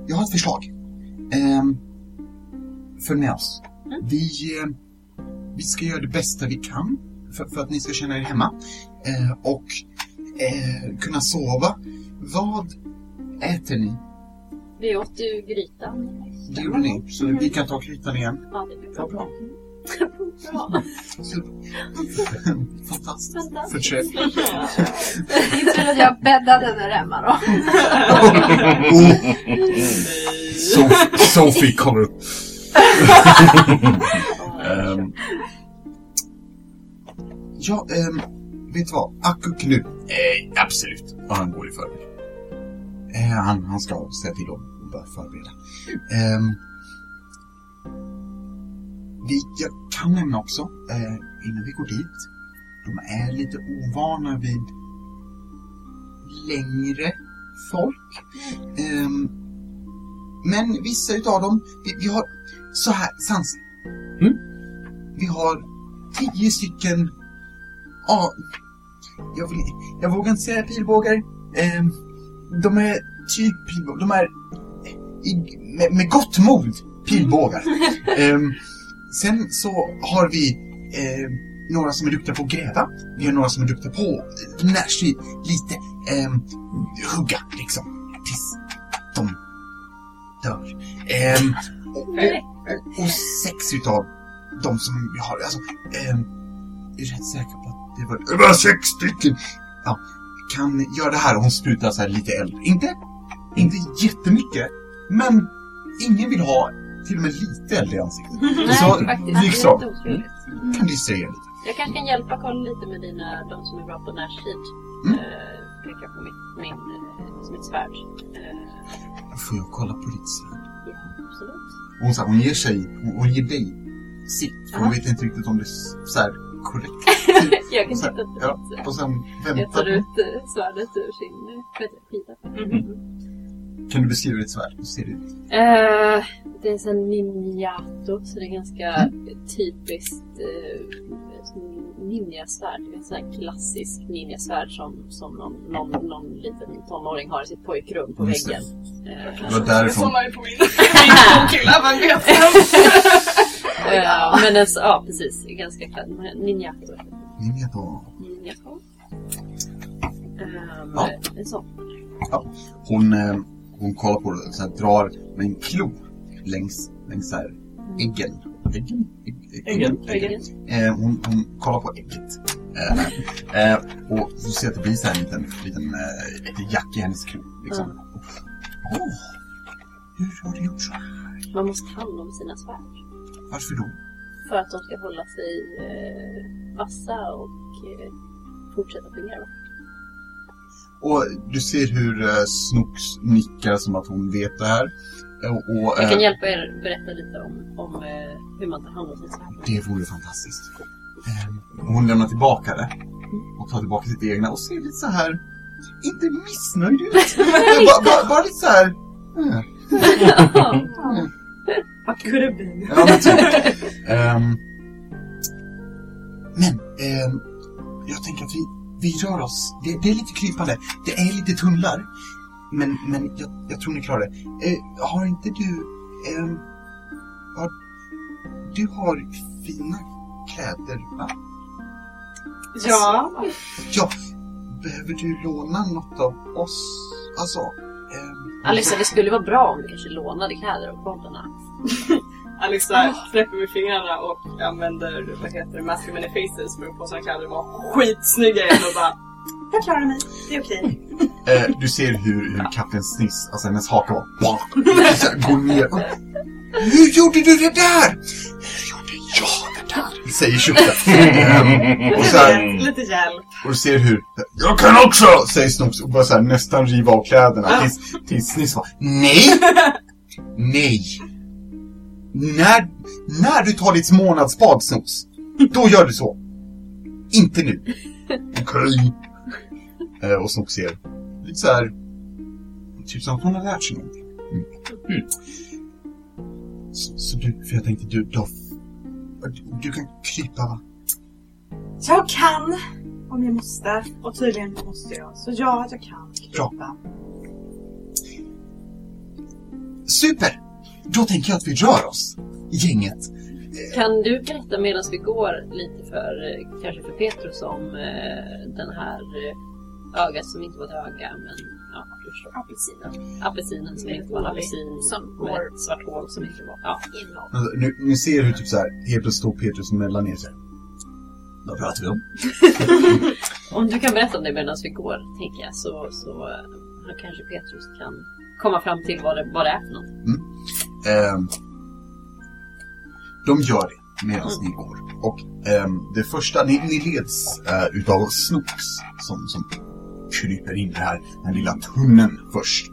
S1: Jag har ett förslag. Eh, följ med oss. Vi, eh, vi ska göra det bästa vi kan för, för att ni ska känna er hemma. Eh, och eh, kunna sova. Vad äter ni?
S5: Vi åt ju grytan.
S1: Det gjorde ni. Så vi kan ta krytan igen.
S5: Ja, det blir bra.
S1: bra.
S5: bra.
S1: Fantastiskt. Förträffligt.
S3: Inte att jag bäddade där hemma då.
S1: Oh. Sof- Sophie kommer upp. Ehm, ja, um, vet du vad? Akuk nu. Eh, absolut. Och han går i förväg. Eh, han, han ska säga till dem och börja förbereda. Ehm, vi, jag kan nämna också, eh, innan vi går dit, de är lite ovana vid längre folk. Ehm, men vissa utav dem, vi, vi har så här, Sans.
S4: Mm?
S1: Vi har tio stycken, ja, jag, vill, jag vågar inte säga pilbågar. Ehm, de är typ pilbågar, de är i, med, med gott mod pilbågar. Ehm, sen så har vi eh, några som är duktiga på att gräva. Vi har några som är duktiga på eh, närstrid, lite ehm, hugga liksom. Tills de dör. Ehm, och, och, och, och sex utav de som vi har, alltså, ehm, jag är rätt säker på att det var, det var sex stycken. Ja, kan göra det här och hon sprutar så här lite eld. Inte, inte jättemycket, men ingen vill ha till och med lite eld i ansiktet.
S5: Nej,
S1: så
S5: faktiskt.
S1: liksom,
S5: Det är lite otroligt.
S1: kan distrahera lite.
S5: Jag kanske kan hjälpa kolla lite med dina, de som är bra på närstrid.
S1: Mm.
S5: Eh, peka på mitt, min, eh, mitt svärd. Eh,
S1: Får jag kolla på ditt svärd?
S5: Absolut.
S1: Och Hon, så här, hon ger sig, hon, hon ger dig sitt. För hon vet inte riktigt om det är så här korrekt.
S5: Jag kan titta på
S1: ja,
S5: eh,
S1: och sen
S5: Jag
S1: väntar
S5: tar
S1: hon.
S5: ut eh, svärdet ur sin eh, heter det, skida.
S1: Kan du beskriva ditt svärd? Hur ser det ut?
S5: Eh, det är en ninjato, så det är ganska typiskt eh, ninjasvärd. Det är en sån här klassisk ninjasvärd som, som någon, någon, någon liten tonåring har i sitt pojkrum på
S1: Just det.
S5: väggen. Eh,
S1: Det var därifrån.
S2: Är på min bokkilla, vem vet?
S5: eh, men en, så- ja, precis. Ganska klassisk. Ninjato.
S1: Ninja då.
S5: Ninjato. Um,
S1: Ja.
S5: En sån.
S1: Hon, eh, hon kollar på det och drar med en klo längs, längs så här, äggen. Äggen? Ägg-
S7: Äggen.
S5: Äggen.
S1: Eh, hon, hon kollar på ägget. Eh, eh, och så ser att det blir så här en liten, liten eh, jack i hennes klo. Liksom. Åh, hur har du gjort så här?
S5: Man måste ta hand om sina svärd.
S1: Varför då?
S5: För att de ska hålla sig eh, vassa och eh, fortsätta fungera.
S1: Och du ser hur eh, Snooks nickar som att hon vet det här. Och, och,
S5: Jag kan
S1: eh,
S5: hjälpa er berätta lite om, om eh, hur man tar hand om svärd.
S1: Det vore fantastiskt. Eh, hon lämnar tillbaka det och tar tillbaka sitt egna och ser lite så här inte missnöjd ut. bara, bara, bara lite så här.
S2: What could have been?
S1: Ja, men typ. Ehm, men, ehm, jag tänker att vi, vi rör oss. Det, det är lite krypande. Det är lite tunnlar. Men, men jag, jag tror ni klarar det. Eh, har inte du... ehm, har, du har fina kläder, va?
S2: Ja.
S1: Ja, behöver du låna något av oss? Alltså... ehm,
S5: Alissa, det skulle vara bra om du kanske lånade kläder av bollarna.
S2: Alissa knäpper med fingrarna och använder, vad heter det, many faces för att få sina kläder att vara skitsnygga igen och bara Jag klarar mig, det är okej.
S1: Eh, du ser hur, hur katten Sniss, alltså hennes haka bara, här, går ner. Hur gjorde du det där? Hur gjorde jag det där? Säger. Ehm, och, här,
S2: Lite hjälp.
S1: och du ser hur,
S8: Jag kan också!
S1: säger Snooks och bara så här, nästan riva av kläderna. Tills, tills Sniss bara, nej! Nej! När, när du tar ditt månadsbad Snooks, då gör du så. Inte nu. Okej. Eh, och Snooks ser lite så här, typ som att hon har lärt sig någonting. Mm. Mm. Så, så du, för jag tänkte du, du, du, du kan krypa va?
S2: Jag kan om jag måste. Och tydligen måste jag. Så ja, jag kan
S1: Bra.
S2: krypa.
S1: Super! Då tänker jag att vi rör oss. Gänget.
S5: Kan du berätta medan vi går lite för, eh, kanske för Petrus om eh, den här eh, ögat som inte var ett öga men ja, du förstår.
S3: Apelsinen.
S5: Apelsinen som inte var en apelsin
S3: Som
S5: med ett svart hål som inte var... Ja.
S1: Alltså, nu, ni ser hur typ så här, helt plötsligt står Petrus mellan er så här. Vad pratar vi om?
S5: Om du kan berätta om det medan vi går, tänker jag, så, så eh, kanske Petrus kan komma fram till vad det, vad det är för något.
S1: Ehm, de gör det medan ni går. Och ehm, det första, ni, ni leds uh, utav Snooks som, som kryper in i här, den lilla tunneln först.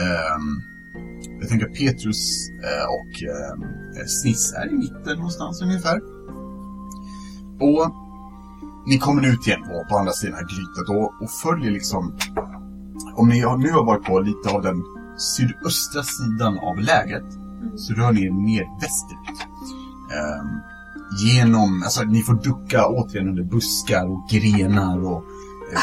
S1: Ehm, jag tänker Petrus eh, och uh, Sniss är i mitten någonstans ungefär. Och ni kommer ut igen på, på andra sidan här grytet och, och följer liksom om ni har, nu har varit på lite av den sydöstra sidan av lägret så rör ni er mer västerut. Ehm, genom, alltså ni får ducka återigen under buskar och grenar och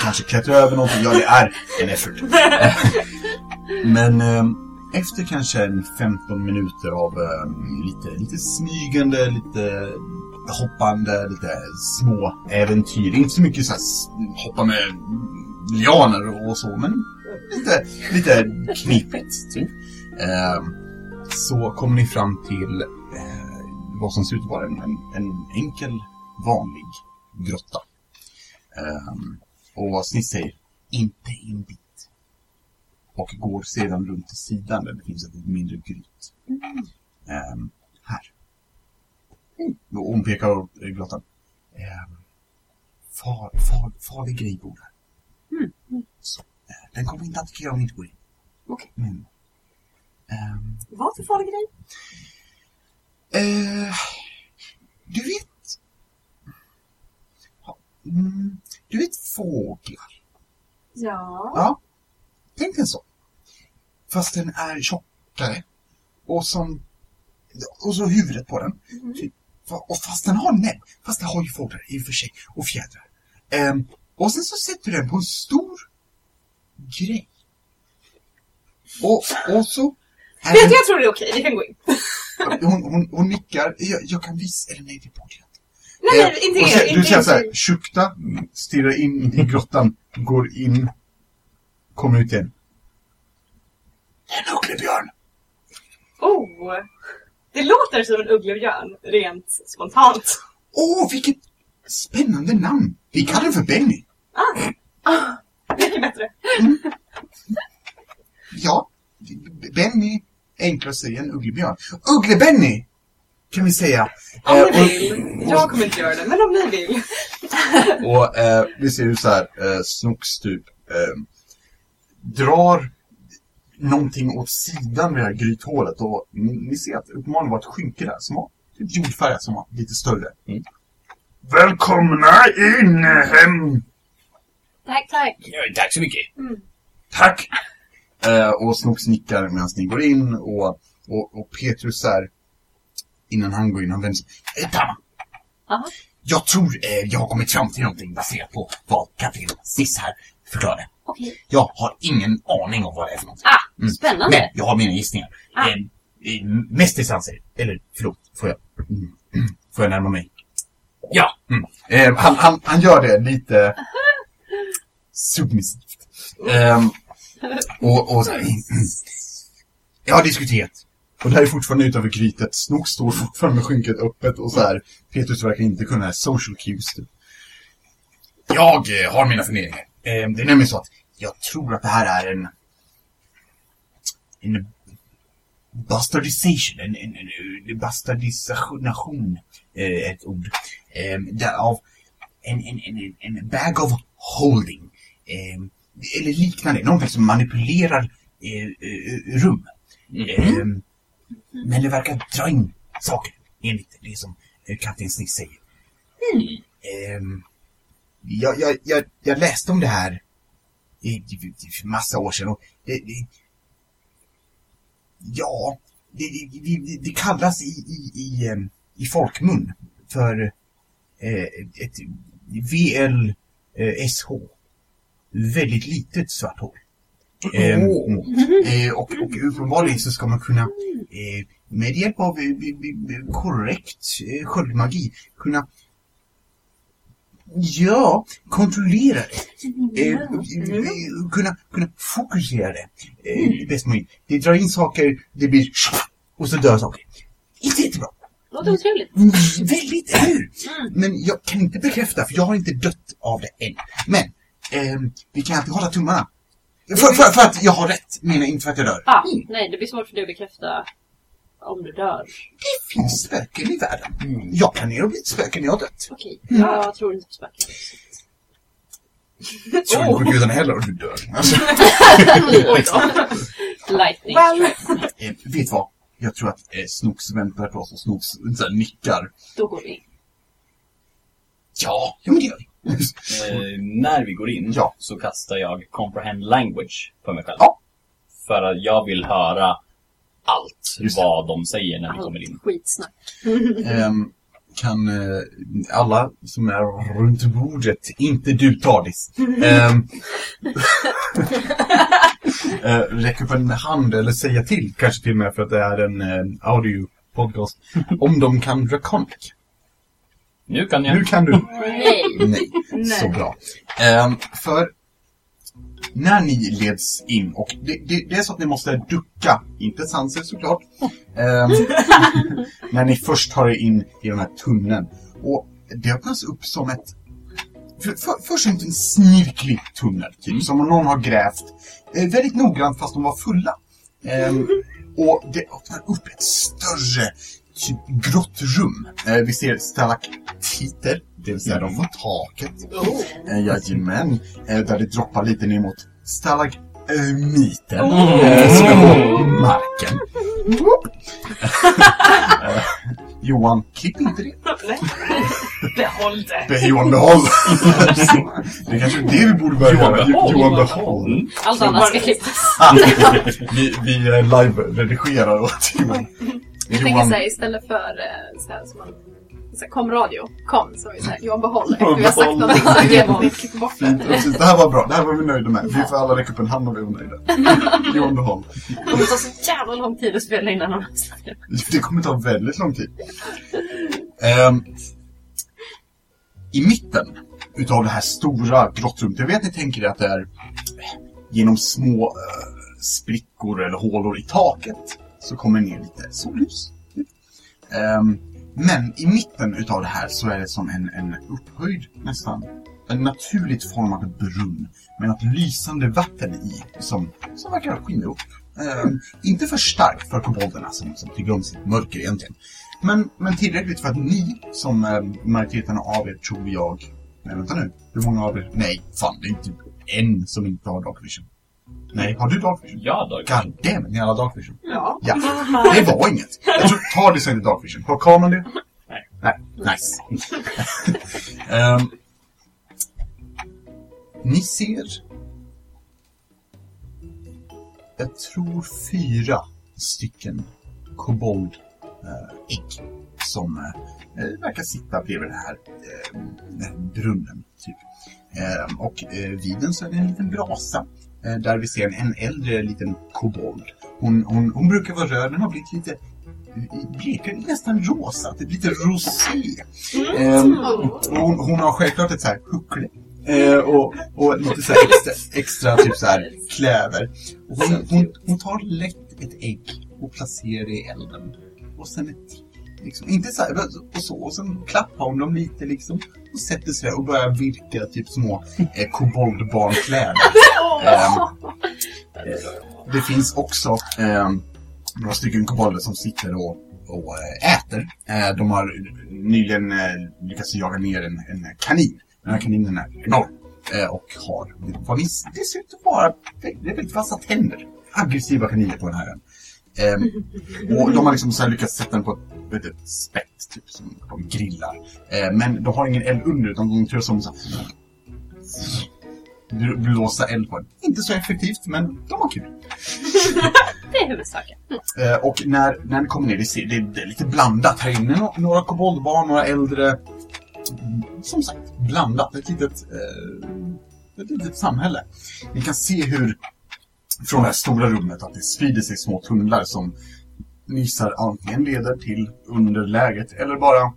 S1: kanske klättra över någonting. Ja, det är en effort. Men ehm, efter kanske en 15 minuter av ehm, lite, lite smygande, lite hoppande, lite små äventyr. Inte så mycket så här, hoppa med lianer och så, men lite, lite knipigt. Typ. Ehm, så kommer ni fram till eh, vad som ser ut att vara en, en, en enkel, vanlig grotta. Ehm, och Sniss säger inte en bit. Och går sedan runt till sidan där det finns ett mindre gryt. Ehm, här. Och hon pekar åt grottan. Ehm, far, far, farlig grej bor där. Så, eh, den kommer inte attackera om ni inte går in.
S5: Okej.
S1: Mm. Ehm,
S2: Vad för farlig grej?
S1: Eh, du vet... Ja, Mm, du vet fåglar?
S2: Ja.
S1: Ja. Tänk en så. Fast den är tjockare. Och som... Och så huvudet på den. Typ. Fa- Och fast den har näbb. Fast det har ju fåglar i och för sig. Och fjädrar. Ehm, och sen så sätter du den på en stor grej. Och, och så...
S2: Vet
S1: den-
S2: du, jag tror det är okej. Vi kan gå in.
S1: hon, hon, hon nickar. Jag, jag kan visa... Eller nej, det på det.
S2: Nej, inte
S1: och sen,
S2: Inte
S1: Du ser
S2: er.
S1: såhär, Shukta stirrar in i grottan, går in, kommer ut igen. Det är en ugglebjörn.
S2: Oh! Det låter som en ugglebjörn, rent spontant.
S1: Åh, vilket spännande namn. Vi kallar den för Benny.
S2: Mycket bättre.
S1: Ja, Benny enklare att säga än ugglebjörn. Ugglebenny! Kan vi säga.
S2: Om
S1: Eh,
S2: ni
S1: och-
S2: vill. Jag kommer inte göra det, men om ni vill.
S1: Och eh, vi ser hur så här, eh, Snooks typ eh, drar någonting åt sidan med det här grythålet och ni, ni ser att uppenbarligen var ett skynke där som var typ jordfärgat som var lite större.
S8: Välkomna in hem!
S5: Tack, tack!
S4: Ja, tack så mycket.
S1: Tack! Eh, och Snooks nickar medan ni går in och Och, och Petrus där, innan han går in, han vänder sig. Eh.
S8: Jag tror eh, jag har kommit fram till någonting baserat på vad kapten Sis här förklarade.
S5: Okej.
S8: Jag har ingen aning om vad det är för något.
S5: Ah, spännande.
S8: Men jag har mina gissningar.
S5: Ah.
S8: Eh, eh, mest distanser. Eller förlåt, får jag, mm, får jag närma mig? Ja.
S1: Mm. Eh, han, han, han gör det lite submissivt. Ehm, och, och så mm. Jag har diskuterat. Och det här är fortfarande utanför grytet. Snook står fortfarande med skynket öppet och så här. Petrus verkar inte kunna här social cues. Typ.
S8: Jag eh, har mina funderingar. Eh, det är nämligen så att jag tror att det här är en... En bastardization, en, en, en, bastardisation eh, ett ord. Eh, därav en, en, en, en- bag of holding. Eh, eller liknande, någonting som manipulerar eh, eh, rum. Eh, men det verkar dra in saker, enligt det som eh, kapten Sniss säger. Ehm, jag, jag, jag, jag läste om det här i, i, i för massa år sedan och det, det Ja, det, det, det, kallas i, i, i, em, i folkmun för eh, ett VLSH. Väldigt litet svart hål. Ehm, eh, och, och uppenbarligen så ska man kunna eh, med hjälp av eh, eh, eh, korrekt eh, sköldmagi kunna Ja, kontrollera det. Eh, eh, kunna, kunna fokusera det. Eh, bäst möjligt. Det drar in saker, det blir och så dör saker. Inte jättebra.
S5: Låter otrevligt.
S1: Mm, väldigt, eller hur? Men jag kan inte bekräfta, för jag har inte dött av det än. Men, ehm, vi kan alltid hålla tummarna. För, för, för att jag har rätt, menar inte för att jag dör.
S5: Ah, nej, det blir svårt för dig att bekräfta om du dör.
S1: Det finns spöken i världen. Jag kan ner och bli ett spöke när jag har dött.
S5: Okej, jag tror inte på spöken.
S1: Tror inte på gudarna heller och du dör. Alltså.
S5: Lightning.
S1: eh, vet vad? Jag tror att eh, Snooks väntar på oss och Snooks nickar.
S5: Då går vi in.
S1: Ja, ja men det gör vi.
S7: Eh, när vi går in
S1: Ja.
S7: så kastar jag comprehend language på mig själv.
S1: Ja.
S7: För att jag vill höra allt
S1: Just det.
S7: vad de säger när vi kommer in.
S5: Allt skitsnack.
S1: Ehm, kan eh, alla som är runt bordet, inte du Tardis, ehm, eh, räcka upp en hand eller säga till, kanske till och med för att det är en eh, audio podcast, om de kan Draconic.
S7: Nu kan jag.
S1: Nu kan du.
S5: Nej.
S1: Nej, så bra. Ehm, för när ni leds in, och det, det, det är så att ni måste ducka, inte Sanser såklart, ehm, när ni först tar er in i den här tunneln. Och det öppnas upp som ett för, för, först en liten snirklig tunnel, typ, som om någon har grävt eh, väldigt noggrant fast de var fulla. Ehm, och det öppnar upp ett större grått rum. Eh, vi ser stalaktiter, det vill säga de på taket. Eh, jajamän, eh, där det droppar lite ner mot stalagmiter. Eh, som är på marken. Eh, Johan, klipp inte det.
S2: Behåll det.
S1: Johan Behåll. det är kanske är det vi borde börja
S7: Johan
S1: göra.
S7: Behåll.
S1: Johan Behåll.
S5: Allt annat ska klippas.
S1: vi vi eh, live-redigerar åt Johan.
S3: Jag tänker såhär istället för eh, såhär som man så här, kom radio, kom, så vi såhär, Johan behåller. För vi har sagt
S1: Behåll.
S3: någonting så klippt bort det.
S1: Fint, precis. Det här var bra. Det här var vi nöjda med. Vi får alla räcka upp en hand om vi är nöjda. Johan Behåll.
S5: Det kommer ta så jävla lång tid att spela innan de snackar.
S1: Det kommer ta väldigt lång tid. Ehm, I mitten utav det här stora grottrummet, jag vet att ni tänker er att det är genom små eh, sprickor eller hålor i taket så kommer ner lite solljus. Um, men i mitten utav det här så är det som en, en upphöjd nästan, en naturligt formad brunn med något lysande vatten i som, som verkar skina upp. Um, inte för starkt för kobolderna som, som tycker om sitt mörker egentligen. Men, men tillräckligt för att ni, som um, majoriteten av er tror jag... Nej, vänta nu. Hur många av er? Nej, fan, det är inte en som inte har Dark Vision. Nej, har du Dark Vision?
S7: Ja, då.
S1: God damn, ni har Dark Vision.
S2: Ja.
S1: Ja, det var inget. Jag tror, tar det inte Dark Vision. Har kameran det?
S7: Nej.
S1: Nej, nice. Ehm, ni ser... Jag tror fyra stycken kobold eh, som eh, eh, verkar sitta bredvid den här, eh, den här brunnen. Typ. Eh, och eh, vid den så är det en liten brasa där vi ser en, äldre liten kobold. Hon, hon, hon brukar vara röd, den har blivit lite blekare, nästan rosa, det blir lite rosé. Ehm, och hon, hon har självklart ett så här huckle. Eh, och, och lite så här extra, extra typ så här kläder. Och hon, hon, hon tar lätt ett ägg och placerar det i elden. Och sen ett Liksom, inte så här, och så, och sen klappar hon dem lite liksom och sätter sig och börjar virka typ små eh, koboldbarnkläder. Eh, det finns också ehm, några stycken kobolder som sitter och, och eh, äter. Eh, de har nyligen eh, lyckats jaga ner en, en kanin. Den här kaninen är enorm eh, och har vad det ser ut att vara väldigt vassa tänder. Aggressiva kaniner på den här ön. Ehm, och de har liksom så lyckats sätta den på ett, ett spett typ, som de grillar. Eh, men de har ingen eld under utan de turas om så här, bl- blåsa eld på den. Inte så effektivt men de har kul.
S10: Det är huvudsaken.
S1: Eh, och när, när ni kommer ner, det, ser, det, det är lite blandat här inne. Nå- Några koboldbarn, några äldre. Som sagt, blandat. Ett litet, eh, ett litet samhälle. Ni kan se hur från det här stora rummet att det sprider sig små tunnlar som gissar antingen leder till underläget eller bara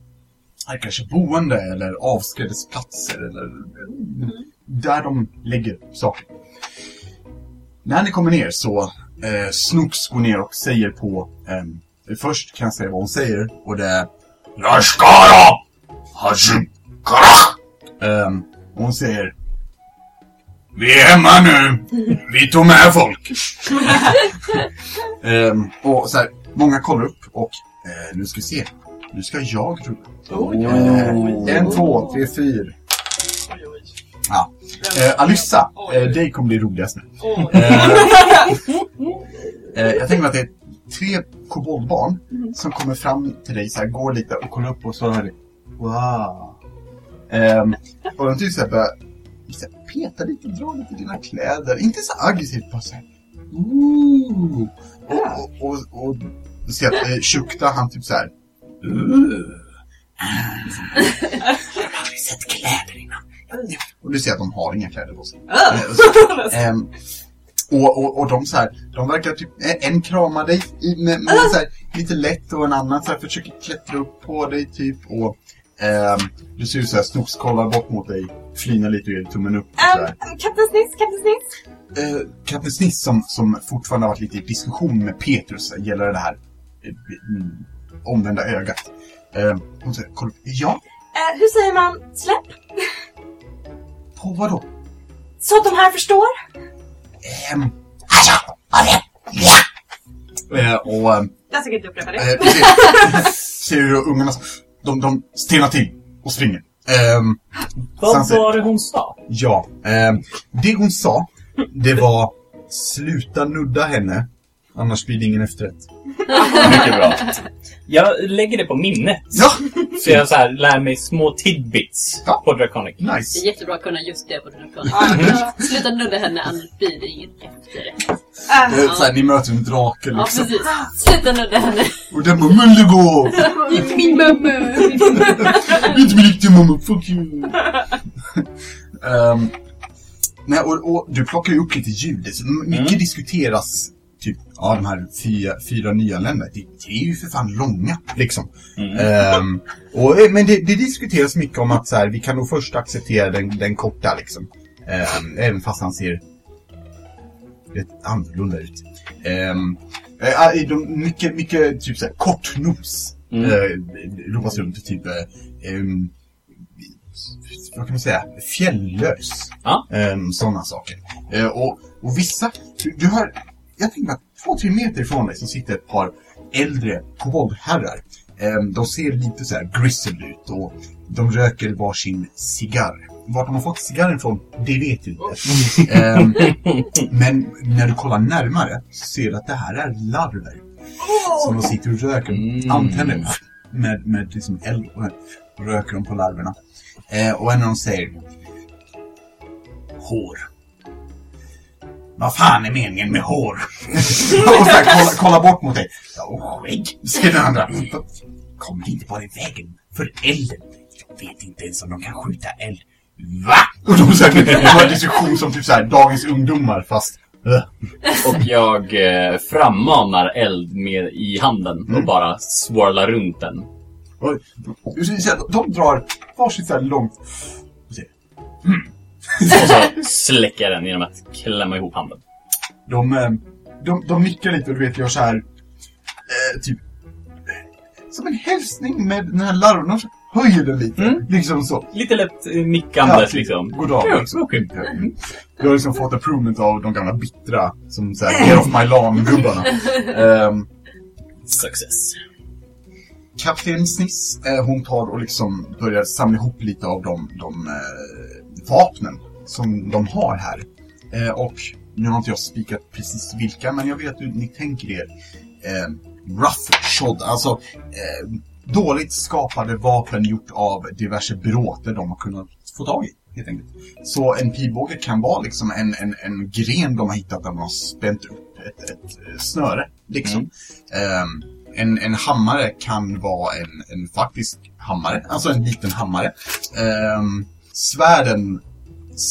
S1: är kanske boende eller avskrädesplatser eller eh, där de lägger saker. När ni kommer ner så eh, Snooks går ner och säger på... ehm, först kan jag säga vad hon säger och det är... Rashkara! Hashikara! Um, hon säger... Vi är hemma nu! Vi tog med folk! Ehm, och så här, många kollar upp och eh, nu ska vi se. Nu ska jag rulla. Eh, en, två, tre, fyra.
S2: Oj, oj.
S1: Ja. Eh, Alyssa, eh, dig kommer bli roligast nu.
S2: Oj.
S1: Eh, eh, jag tänker mig att det är tre koboldbarn som kommer fram till dig, så här, går lite och kollar upp och så hör du Wow. Um, och de typ så här börjar så här, peta lite, dra lite i dina kläder. Inte så aggressivt, bara så här. Ooh. Och, och, och, och du ser att eh, Shukta, han typ så här. "Ooh. Jag har aldrig sett kläder innan. Och du ser att de har inga kläder på sig. Eh, så- Ehm, och, och, och de så här, de verkar typ, eh, en kramar dig i, med, med så här, lite lätt och en annan så här, försöker klättra upp på dig typ och ehm, du ser ju så här, Snooks kollar bort mot dig, flinar lite och ger tummen upp
S2: Um,
S1: här.
S2: Kapten Sniss, Kapten Sniss.
S1: Eh, Kapten Sniss som, som fortfarande har varit lite i diskussion med Petrus gäller det här eh, omvända ögat. Eh, hon säger, kolla, ja,
S2: Eh, hur säger man släpp?
S1: på vad då?
S2: Så att de här förstår?
S1: Ehm, ja, ja. Eh, och ehm,
S2: Jag ska inte upprepa det.
S1: Eh. Ser hur ungarna, de, de stelnar till och springer. Ehm,
S4: Vad var det hon sa?
S1: ja, ehm, det hon sa, det var sluta nudda henne, annars blir det ingen efterrätt.
S4: Mycket bra. Jag lägger det på minnet.
S1: Ja,
S4: Så jag så här, lär mig små tidbits
S1: Ja.
S4: på Draconic.
S5: Det är
S1: nice.
S5: jättebra att kunna just det på Dracon.
S2: Ja,
S5: Sluta nudda henne, annars blir det inget efterrätt.
S2: äh,
S1: Eh, så här, ni möter en drake
S5: Ja,
S1: liksom.
S5: precis. Sluta nudda henne.
S1: och den bara Mullego!
S5: Inte min mamma.
S1: Inte min riktiga mamma, fuck you! Ehm, nej, och, och du plockar ju upp lite ljud. Mycket
S4: Mm.
S1: diskuteras. Typ, ja de här fyra, fyra nyanlända, det, det är ju för fan långa liksom.
S4: Mm.
S1: Ehm, och, eh, men det, det diskuteras mycket om att så här, vi kan nog först acceptera den, den korta liksom. Ehm, även fast han ser rätt annorlunda ut. Um, de, mycket, mycket typ såhär kortnos.
S4: Mm.
S1: Ropas runt typ, eh, ehm, vad kan man säga, fjällös.
S4: Ja.
S1: Um, Sådana saker. Eh, och, och vissa, du, du har, jag tänker att två, tre meter ifrån dig så sitter ett par äldre koboldherrar. Um, de ser lite så här grizzled ut och de röker varsin cigarr. Vart de har fått cigarren ifrån, det vet du inte. Ehm, men när du kollar närmare så ser du att det här är larver. Som de sitter och röker,
S4: Mm.
S1: antänder med, med liksom eld och röker de på larverna. Eh, och en av dem säger Hår. Vad fan är meningen med hår? här, kolla, kolla bort mot dig. Ja, och skägg, säger den andra. Kommer inte bara i vägen för elden. Jag vet inte ens om de kan skjuta eld. Va? Och de, så här, de har en diskussion som typ så här, dagens ungdomar fast... Uh.
S4: Och jag eh, frammanar eld med i handen och bara swirlar runt den.
S1: Och, att de drar varsitt så här långt... säger,
S4: Och så släcker jag den genom att klämma ihop handen.
S1: De, eh, de, de nickar lite och du vet gör så här... Eh, typ... Som en hälsning med den här larven. De höjer den lite.
S4: Mm.
S1: Liksom så.
S4: Lite lätt eh, nickandes
S1: Ja,
S4: liksom.
S1: God dag.
S4: Ja,
S1: liksom.
S4: okej.
S1: Mm. Du har liksom fått approvement av de gamla bittra som såhär get off my lawn-gubbarna. Ehm,
S4: Success.
S1: Kapten Sniss, eh, hon tar och liksom börjar samla ihop lite av de, de eh, vapnen som de har här. Eh, och nu har inte jag spikat precis vilka, men jag vet hur ni tänker er. Eh, rough shod, alltså eh, dåligt skapade vapen gjort av diverse bråter de har kunnat få tag i. Helt enkelt. Så en pilbåge kan vara liksom en, en, en gren de har hittat där de har spänt upp ett, ett eh, snöre. Liksom. Ehm, en, en hammare kan vara en, en faktisk hammare, alltså en liten hammare. Ehm, svärden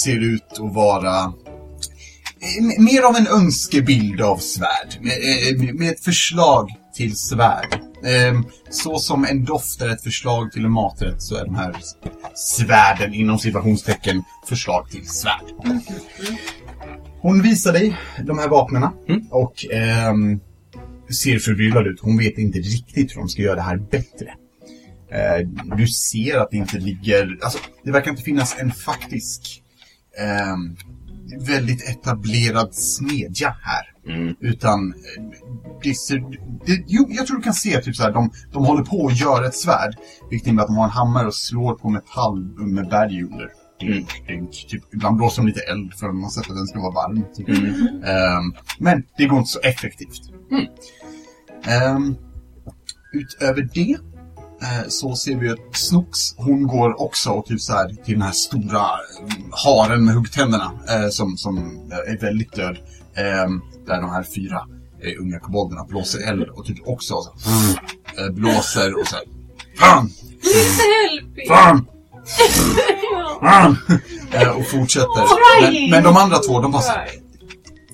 S1: ser ut att vara eh, mer av en önskebild av svärd. Med, eh, med ett förslag till svärd. Ehm, så som en doft är ett förslag till en maträtt så är de här svärden inom situationstecken förslag till svärd. Hon visar dig de här vapnena och ehm, ser förbryllad ut. Hon vet inte riktigt hur de ska göra det här bättre. Eh, du ser att det inte ligger... Alltså, det verkar inte finnas en faktisk ehm, väldigt etablerad smedja här.
S4: Mm.
S1: Utan eh, det ser, det, jo, jag tror du kan se typ så här, de, de håller på att göra ett svärd. Vilket innebär att de har en hammare och slår på metall med berg under. Dink. Typ, ibland blåser de lite eld för att man har sett att den ska vara varm. Typ. Ehm, men det går inte så effektivt. Ehm, utöver det eh, så ser vi att Snooks, hon går också och typ så här till den här stora mm, haren med huggtänderna eh, som, som eh, är väldigt död. Ehm, där de här fyra eh, unga kobolderna blåser eld och typ också så, eh, blåser och så här, Fan!
S5: Help!
S1: Fan! Fan! Eh, och fortsätter. Men, men de andra två, de bara så här,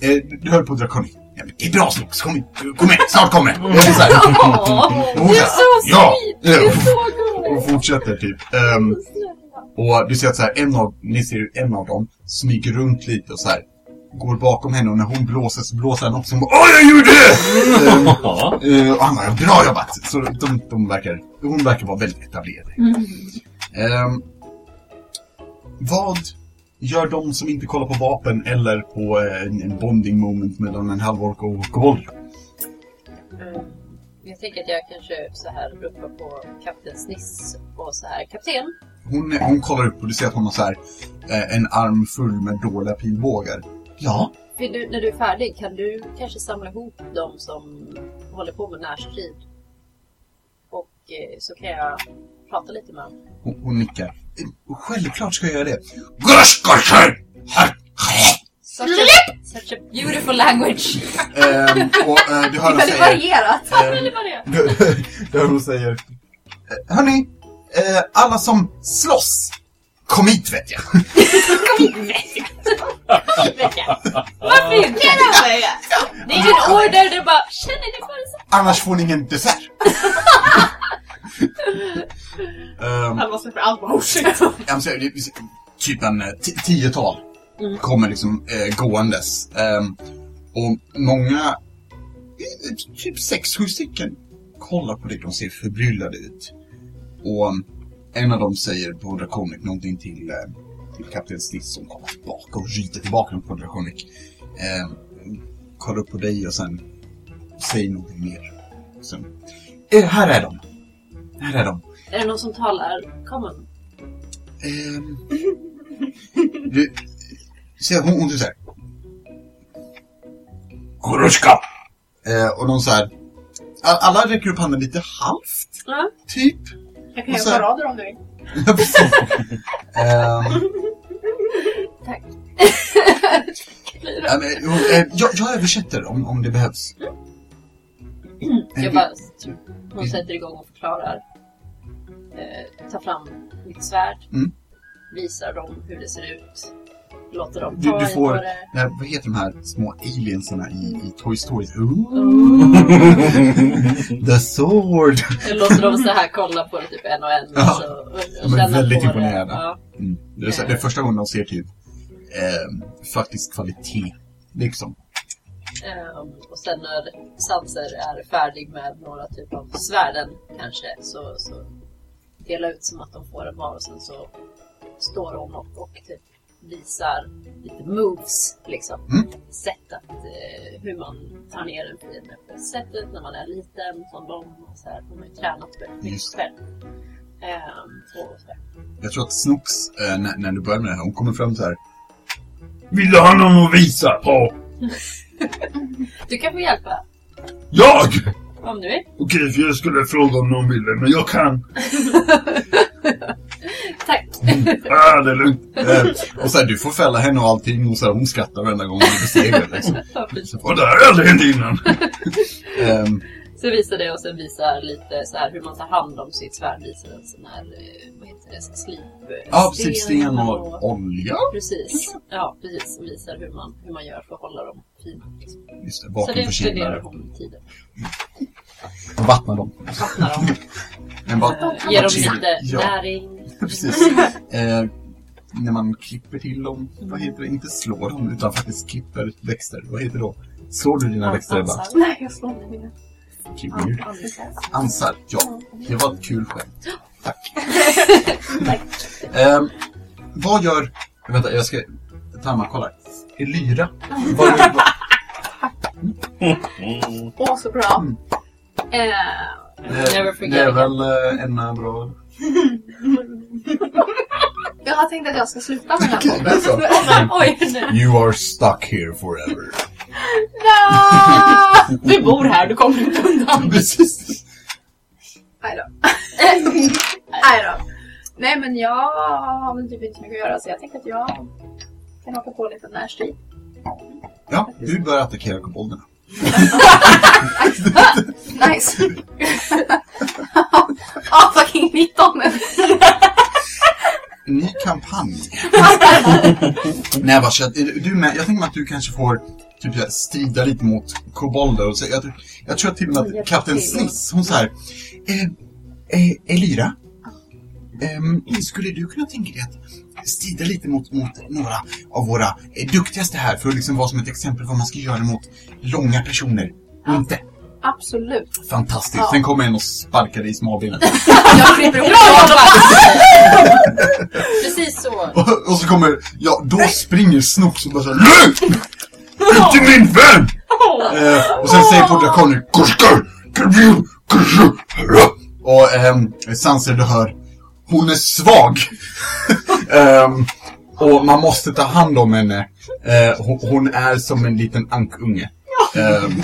S1: eh, Du höll på att dra Conny. Det är bra Snooks, kom, in- kom igen, snart kommer det. Och det är så här, och så
S5: är
S1: här, Ja!
S5: Du är så
S1: och fortsätter typ. Ehm, och du ser att så här, en av, ni ser en av dem smyger runt lite och så här går bakom henne och när hon blåser så blåser han också. Hon bara, Åh, jag gjorde det! Ehm,
S4: Ja.
S1: eh, och han bara, bra jobbat! Så de, de verkar, hon verkar vara väldigt etablerad. Ehm, vad gör de som inte kollar på vapen eller på eh, en, en bonding moment mellan en halvork och kobold?
S5: Mm. Jag tänker att jag kanske så här ropar på kapten Sniss och så här kapten.
S1: Hon, hon kollar upp och du ser att hon har så här, eh, en arm full med dåliga pilbågar. Ja?
S5: Du, när du är färdig kan du kanske samla ihop de som håller på med närstrid? Och eh, så kan jag prata lite med dem.
S1: Hon, hon nickar. Självklart ska jag göra det.
S5: Such a, such a beautiful language!
S1: Ehm, och eh, du hör hon
S3: Väldigt
S1: säger...
S3: varierat.
S1: ehm,
S5: Det var det.
S1: du, du hör hon säger... eh, Hörni, eh, alla som slåss, kom hit vet jag.
S5: Varför inte? Det är en order, det bara känner ni bara så?
S1: Annars får ni ingen dessert. Ehm,
S2: Alva släpper allt bara oh shit.
S1: det- det- typ en eh, ti- tiotal kommer liksom eh, gåendes. Ehm, och många, eh, typ sex, sju stycken, kollar på dig. De ser förbryllade ut. Och um, en av dem säger på Draconic någonting till, eh, till Kapten Sniss som kommer tillbaka och ryter tillbaka på Draconic. Ehm, kollar upp på dig och sen säger någonting mer. Sen, eh, här är de. Här är de.
S5: Är det någon som talar common?
S1: Ehm, du, se, hon, hon typ såhär.
S9: Kurushka!
S1: Eh, och de så här. a- Alla räcker upp handen lite halvt,
S5: Ja.
S1: typ.
S3: Jag kan
S1: så-
S3: göra parader om du vill.
S1: Ehm,
S5: Tack.
S1: Ja, men, jo, eh, jag, jag översätter om, om det behövs. Eh,
S5: Jag bara, typ, hon sätter igång och förklarar. Eh, tar fram mitt svärd.
S1: Mm.
S5: Visar dem hur det ser ut. Låter dem
S1: Du,
S5: ta
S1: du
S5: i
S1: får,
S5: det.
S1: nej, vad heter de här små aliensarna i, i Toy Story? The sword!
S5: Jag låter dem så här kolla på det typ en och en.
S1: Ja.
S5: Alltså, och, och
S1: De är väldigt
S5: på det.
S1: imponerade.
S5: Ja.
S1: Mm. Det, är så, det är första gången de ser typ eh, faktisk kvalitet. Liksom.
S5: Ehm, och sen när Sanser är färdig med några typ av svärden kanske så, så dela ut som att de får en var och sen så står hon och, och typ visar lite moves liksom.
S1: Mm.
S5: Sätt att, eh, hur man tar ner en fiende på sättet när man är liten som de. Och så här. Hon har ju tränat väldigt mycket själv. Och så här.
S1: Jag tror att Snooks, eh, när, när du börjar med det här, hon kommer fram så här.
S9: Vill du ha någon att visa på?
S5: Du kan få hjälpa
S9: Jag!
S5: Om du vill.
S9: Okej, för jag skulle fråga om någon ville, men jag kan.
S5: Tack!
S9: Ah, det är lugnt.
S1: Eh, och så här, du får fälla henne och allting och så här, hon skrattar varenda gång du besegrar liksom.
S9: Och det här har aldrig hänt innan.
S1: Ehm,
S5: Så visar det och sen visar lite så här hur man tar hand om sitt svärd. Visar en sån här, eh, vad heter det, slip... eh,
S1: ja, precis. Sten och olja.
S5: Precis. Ja, precis. Och visar hur man, hur man gör för att hålla dem fina. Liksom.
S1: Just det,
S5: Så
S1: bakom
S5: det
S1: för
S5: spenderar
S1: kinderna.
S5: hon tiden.
S1: Vattna dem.
S5: Vattnar dem.
S1: Men bara,
S5: Eh, Ger dem lite
S1: Ja.
S5: näring.
S1: Precis. Eh, när man klipper till dem, vad heter det? Inte slår dem, utan faktiskt klipper växter. Vad heter det då? Slår du dina växter Ebba?
S3: Nej, jag slår inte mina.
S1: Weird. Ansar, ja. Det var ett kul skämt. Tack. Ehm, vad gör... Vänta, jag ska ta och kolla. Elyra. Vad gör...
S3: Åh, så bra.
S1: Mm.
S3: Eh,
S5: Never
S1: Eh,
S5: forget
S1: det är väl eh, en eh, bra...
S3: jag har tänkt att jag ska sluta med den här podden.
S1: Alltså,
S5: Oj, nu.
S1: you are stuck here forever.
S3: No!
S2: Vi bor här, du kommer inte undan.
S1: Precis.
S3: Nej då. Nej då. Nej men jag har väl typ inte mycket att göra så jag tänkte att jag kan haka på lite närstrid.
S1: Ja, du bör attackera kobolderna.
S3: Nice! Ja, fucking 19!
S1: Ny kampanj. Nej, vars, jag, du med, jag tänker mig att du kanske får typ så här, strida lite mot kobolder. Och så, jag, jag tror att till och med att Kapten. Sniss, hon så här. Eh, eh, Elira, ehm, skulle du kunna tänka dig att strida lite mot, mot några av våra eh, duktigaste här för att liksom vara som ett exempel vad man ska göra mot långa personer? Inte.
S3: Absolut.
S1: Fantastiskt.
S3: Ja.
S1: Sen kommer en och sparkar dig i smalbenet.
S3: Jag klipper ihop
S5: Precis så.
S1: och, och så kommer, ja, då springer Snooks och bara såhär LUT!
S9: Inte min vän!
S1: Eh, och sen säger på drakoner Korskar! Och ehm, Sanser du hör Hon är svag! Ehm, och man måste ta hand om henne. Eh, hon, hon är som en liten ankunge. Ehm,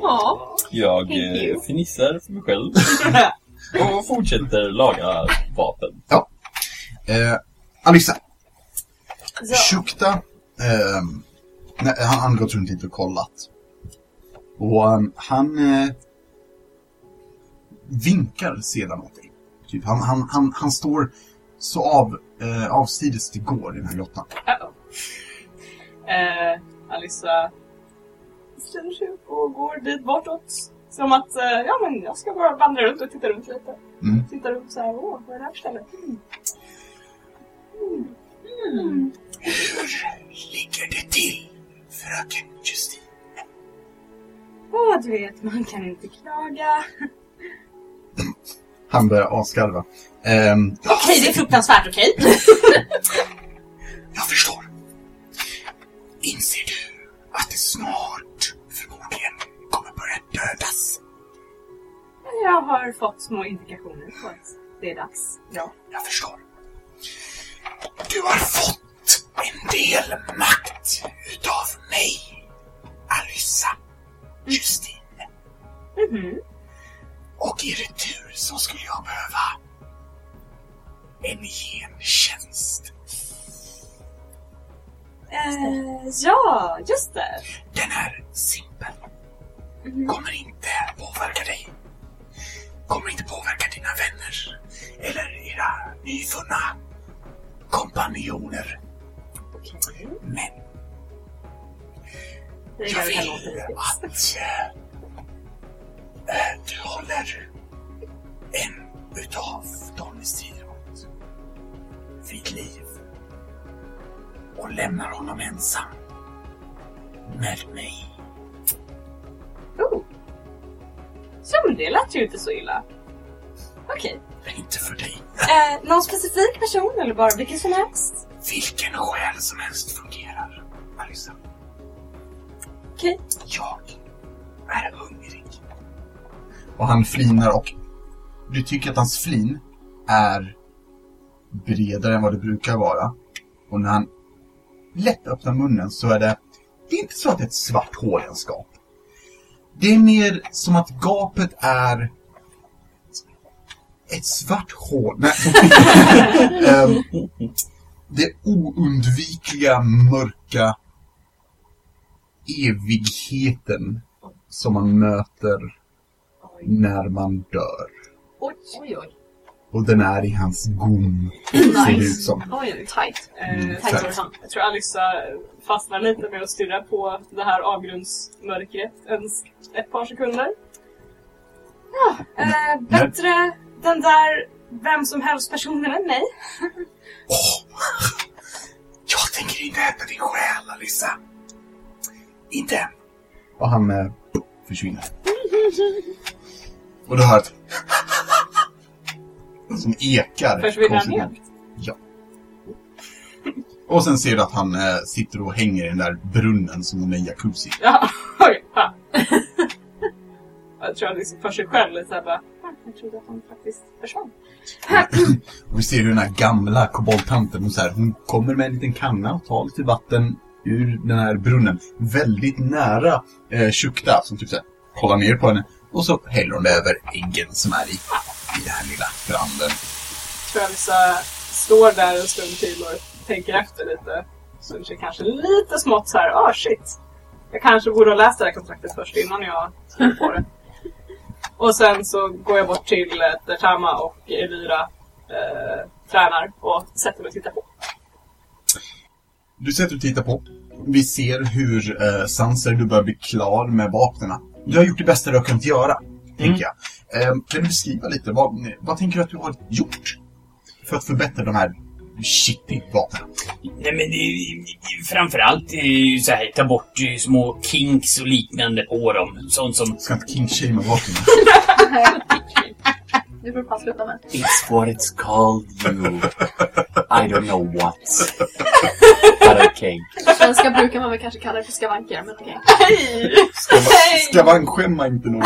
S2: Ja.
S11: Jag eh, fnissar för mig själv. Och fortsätter laga vapen.
S1: eh, Alissa. Shukta. ehm, nej, han han har gått runt lite och kollat. Och ehm, han eh, vinkar sedan åt dig. Typ, han, han, han, han står så av, eh, avsides det går i den här grottan.
S2: Uh-oh. Eh, Alissa ställer sig upp och går dit bortåt. Som att, eh, ja men jag ska bara vandra runt och titta runt lite.
S1: Mm.
S2: Titta runt så här, åh, vad är det här för ställe? Mm.
S8: Ligger det till, fröken Justin?
S2: Åh, du vet, man kan inte klaga.
S1: Han börjar asgarva. Ehm,
S2: Okej, det är fruktansvärt, okej?
S8: Jag förstår. Inser du att det snart förmodligen kommer börja dödas?
S2: Jag har fått små indikationer på att det är dags. Ja.
S8: Jag förstår. Du har fått en del makt utav mig, Alyssa Justin.
S2: Mhm.
S8: Och i retur så skulle jag behöva en gentjänst.
S2: Eh, ja, just det.
S8: Den är simpel. Kommer inte påverka dig. Kommer inte påverka dina vänner. Eller era nyfunna kompanjoner. Men
S2: Det är
S8: jag vill att du håller en utav i Stridrot vid liv och lämnar honom ensam med mig.
S2: Oh. Ja, men det lät ju inte så illa. Okej.
S8: Inte för dig.
S2: Eh, någon specifik person eller bara vilken som helst?
S8: Vilken själ som helst fungerar, Alissa.
S2: Okej.
S8: Jag är hungrig.
S1: Och han flinar och du tycker att hans flin är bredare än vad det brukar vara. Och när han lätt öppnar munnen så är det, det är inte så att det är ett svart hål i hans gap. Det är mer som att gapet är ett svart hål. Nej. Ehm, det oundvikliga mörka evigheten som man möter när man dör.
S5: Oj, oj, oj.
S1: Och den är i hans gom, ser det ut som.
S5: Oj.
S3: Tight.
S1: Mm,
S2: Eh,
S1: så-
S2: jag, jag tror Alyssa fastnar lite med att stirra på det här avgrundsmörkret en, ett par sekunder. Ja, eh, bättre den där vem som helst personen än mig.
S8: Jag tänker inte äta din själ, Alissa. Inte än.
S1: Och han eh, försvinner. Och du hör ett som ekar.
S2: Försvinner han helt?
S1: Ja. Och sen ser du att han eh, sitter och hänger i den där brunnen som om det är en jacuzzi.
S2: Ja, oj. Ja. Jag tror han liksom för sig själv lite såhär bara, "Ah, jag trodde att han faktiskt försvann.
S1: Och vi ser hur den här gamla koboldtanten, hon, så här, hon kommer med en liten kanna och tar lite vatten ur den här brunnen. Väldigt nära eh, Shukta som typ så här, kollar ner på henne. Och så häller hon över äggen som är i, i den här lilla branden.
S2: Alyssa står där en stund till och tänker efter lite. Så det kanske lite smått så här, ah shit. Jag kanske borde ha läst det här kontraktet först innan jag skrev på det. Och sen så går jag bort till eh, där Tama och Elvira eh, tränar och sätter mig och tittar på.
S1: Du sätter och tittar på. Vi ser hur eh, Sanser, du börjar bli klar med vapnen. Du har gjort det bästa du har kunnat göra, tänker jag. Eh, kan du beskriva lite, vad, vad tänker du att du har gjort? För att förbättra de här shitty vapnen.
S4: Nej men eh, framförallt eh, så här, ta bort eh, små kinks och liknande på dem. Sånt som...
S1: Ska inte king-shamea vapnen.
S3: Det får du fan sluta med.
S7: It's what it's called you. I don't know what. But okay.
S3: Svenska brukar man väl kanske kalla det för skavanker, men okej.
S1: Skavanskämma inte någon.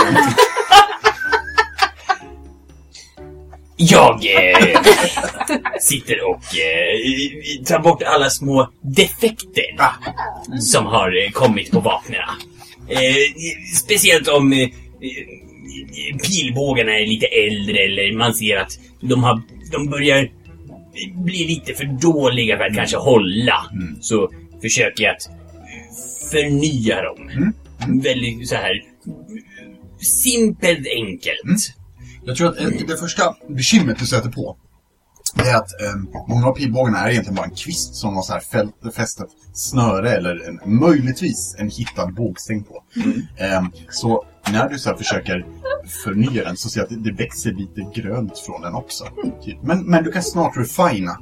S4: Jag eh, sitter och eh, tar bort alla små defekter som har eh, kommit på vapnen. Eh, speciellt om eh, pilbågarna är lite äldre eller man ser att de, har, de börjar bli lite för dåliga för att kanske hålla. Så försöker jag att förnya dem. Väldigt så här simpelt enkelt.
S1: Jag tror att eh, det första bekymret du stöter på är att eh, många av pilbågarna är egentligen bara en kvist som har så här fält, fäst ett snöre eller en, möjligtvis en hittad bågstäng på. Eh, så när du så försöker förnya den så ser jag att det, det växer lite grönt från den också. Typ. Men, men du kan snart refina,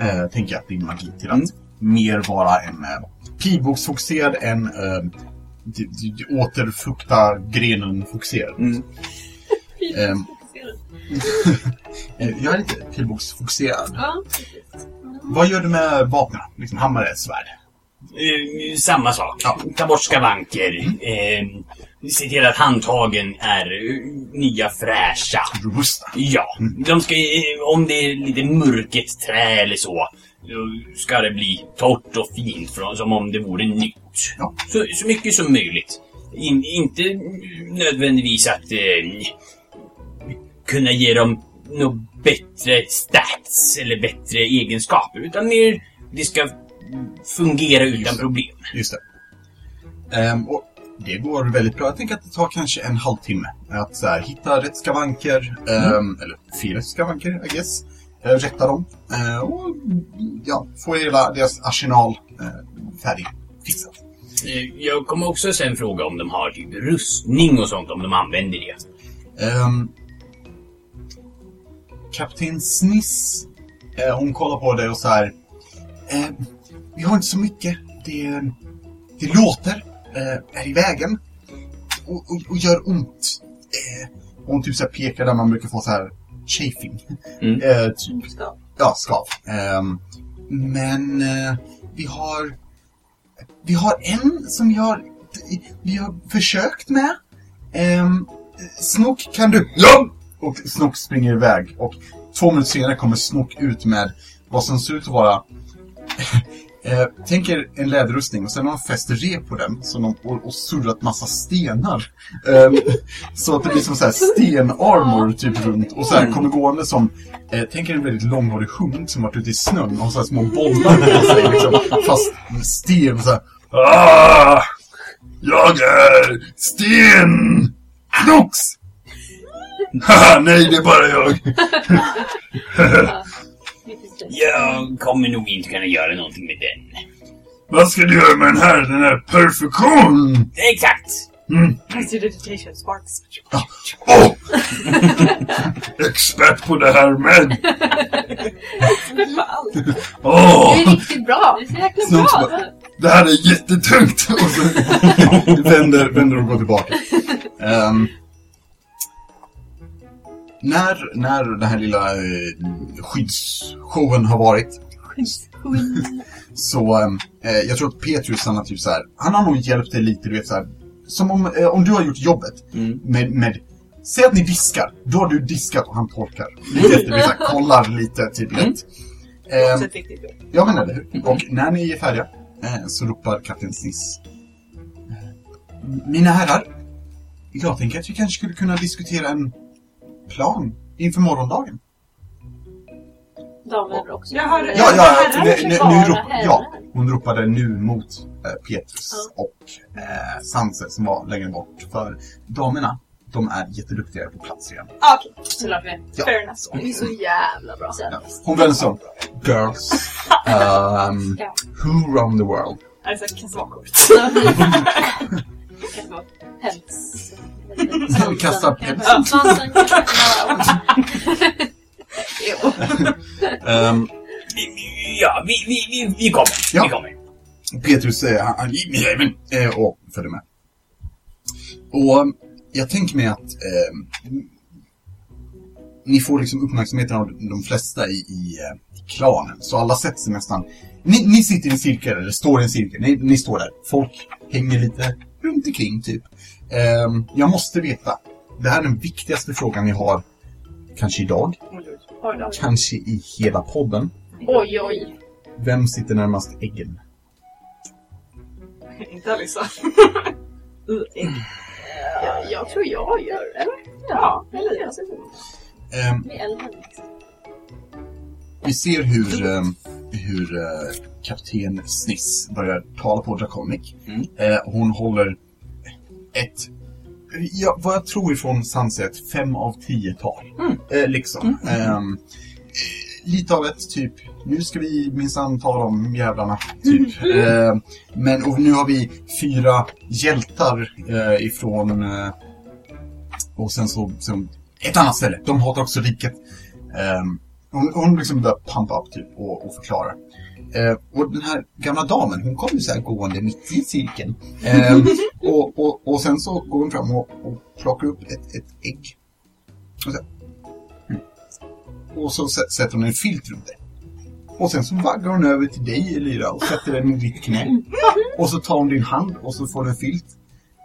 S1: eh, tänker jag, din magi till att mer vara en eh, pilbågsfokuserad än eh, återfukta grenen-fokuserad.
S7: Mm.
S1: Ehm, eh, jag är lite pilbågsfokuserad.
S5: Ja,
S1: Vad gör du med vapnen? Liksom hammare, svärd?
S4: Eh, samma sak.
S1: Ja.
S4: Ta bort skavanker. Eh, se till att handtagen är nya fräscha.
S1: Robusta?
S4: Ja, de ska, om det är lite mörket trä eller så, då ska det bli torrt och fint som om det vore nytt.
S1: Ja.
S4: Så, så mycket som möjligt. In, inte nödvändigtvis att eh, kunna ge dem något bättre stats eller bättre egenskaper, utan mer det ska fungera utan problem.
S1: Just det. Ehm, och det går väldigt bra. Jag tänker att det tar kanske en halvtimme att så här, hitta rätt skavanker, ehm, eller fyra skavanker, I guess. Eh, rätta dem eh, och ja, få hela deras arsenal eh, färdigfixad.
S4: Eh, Jag kommer också sen fråga om de har typ rustning och sånt, om de använder det.
S1: Um, Kapten Sniss, hon kollar på dig och så här. Eh, vi har inte så mycket. Det, det låter, eh, är i vägen och, och, och gör ont. Eh, och hon typ så pekar där man brukar få så här chafing.
S4: Mm.
S1: Eh, typ, ja, skav. Ehm, men eh, vi har vi har en som vi har, vi har försökt med. Um, Snook, kan du? Ja! Och Snook springer iväg och två minuter senare kommer Snook ut med vad som ser ut att vara Eh, tänk er en läderrustning och sen har de fäst rep på den så de, och, och surrat massa stenar. Ehm, så att det blir som så här stenarmor typ runt och så här kommer gående som eh, Tänk er en väldigt långhårig hund som varit ute i snön och har så här små bollar på sig liksom, fast med sten så här.
S9: Ah! Jag är Sten! Knox! Haha, nej det är bara jag.
S4: Jag kommer nog inte kunna göra någonting med den.
S9: Vad ska du göra med den här? Den här perfektion!
S4: Exakt!
S9: Mm.
S2: Prestidigitation sparks.
S9: Åh! Expert på det här med. Åh!
S3: Det är riktigt bra.
S5: Det är så jäkla bra!
S1: bara,
S9: Det här är jättetungt!
S1: och så vänder, vänder och går tillbaka. Ehm, när, när den här lilla eh, skyddsshowen har varit så, ehm, eh, jag tror att Petrus han har typ så här, han har nog hjälpt dig lite, du vet så här, som om, eh, om du har gjort jobbet
S7: Mm.
S1: med, med, säg att ni diskar, då har du diskat och han torkar. Lite efter, det, så här, kollar lite typ lätt.
S2: Ett viktigt jobb.
S1: Ja, men eller hur? Och när ni är färdiga eh, så ropar kapten Sniss. eh, Mina herrar, jag tänker att vi kanske skulle kunna diskutera en plan inför morgondagen.
S5: Damer också.
S2: Jag hörde-
S1: Ja, ja, nu,
S5: kanske
S1: nu, nu
S5: bara
S1: rop, ja, hon ropade nu mot eh, Petrus och eh, Sanse som var längre bort. För damerna, de är jätteduktiga på plats igen.
S2: Ah, Okej,
S5: Såklart vi är.
S1: Ja.
S2: fair enough.
S3: Det är så jävla bra.
S1: Ja. Hon vänder sig om. Girls, um,
S5: Ja.
S1: who run the world?
S2: Alltså,
S5: päls.
S1: Vi kastar päls.
S5: Ja, Svansen.
S3: Jo.
S1: Ehm,
S4: Ja, vi, vi, vi, vi kommer.
S1: Ja.
S4: Vi kommer.
S1: Petrus säger han, han eh, och följde med. Och um, jag tänker mig att eh, ni får liksom uppmärksamheten av de flesta i, i, eh, i klanen. Så alla sätter sig nästan... Ni, ni sitter i en cirkel, eller står i en cirkel. Ni, ni står där. Folk hänger lite runt omkring typ. Eh, jag måste veta. Det här är den viktigaste frågan vi har. Kanske idag. Kanske i hela podden.
S3: oj, oj.
S1: Vem sitter närmast äggen?
S2: Inte Alissa. Ägg.
S3: Jag, jag tror jag gör det. Eller?
S2: Ja, eller jag.
S1: Ehm,
S5: Vi
S1: ser hur, eh, hur eh, kapten Sniss börjar tala på Draconic.
S7: Mm.
S1: Eh, hon håller ett, ja, vad jag tror ifrån Sanse, ett fem av tio tal. Eh, liksom. Ehm, eh, lite av ett typ, nu ska vi minsann tala om jävlarna. Typ. Eh, men och nu har vi fyra hjältar eh, ifrån eh, och sen så, sen ett annat ställe. De hatar också riket. Ehm, hon, hon liksom börjar pumpa upp typ och, och förklara. Eh, och den här gamla damen, hon kommer så här gående mitt i cirkeln. Ehm, och, och, och sen så går hon fram och, och plockar upp ett, ett ägg. Och så, mm. och så sä- sätter hon en filt runt det. Och sen så vaggar hon över till dig Elira och sätter den i ditt knä. Och så tar hon din hand och så får du en filt.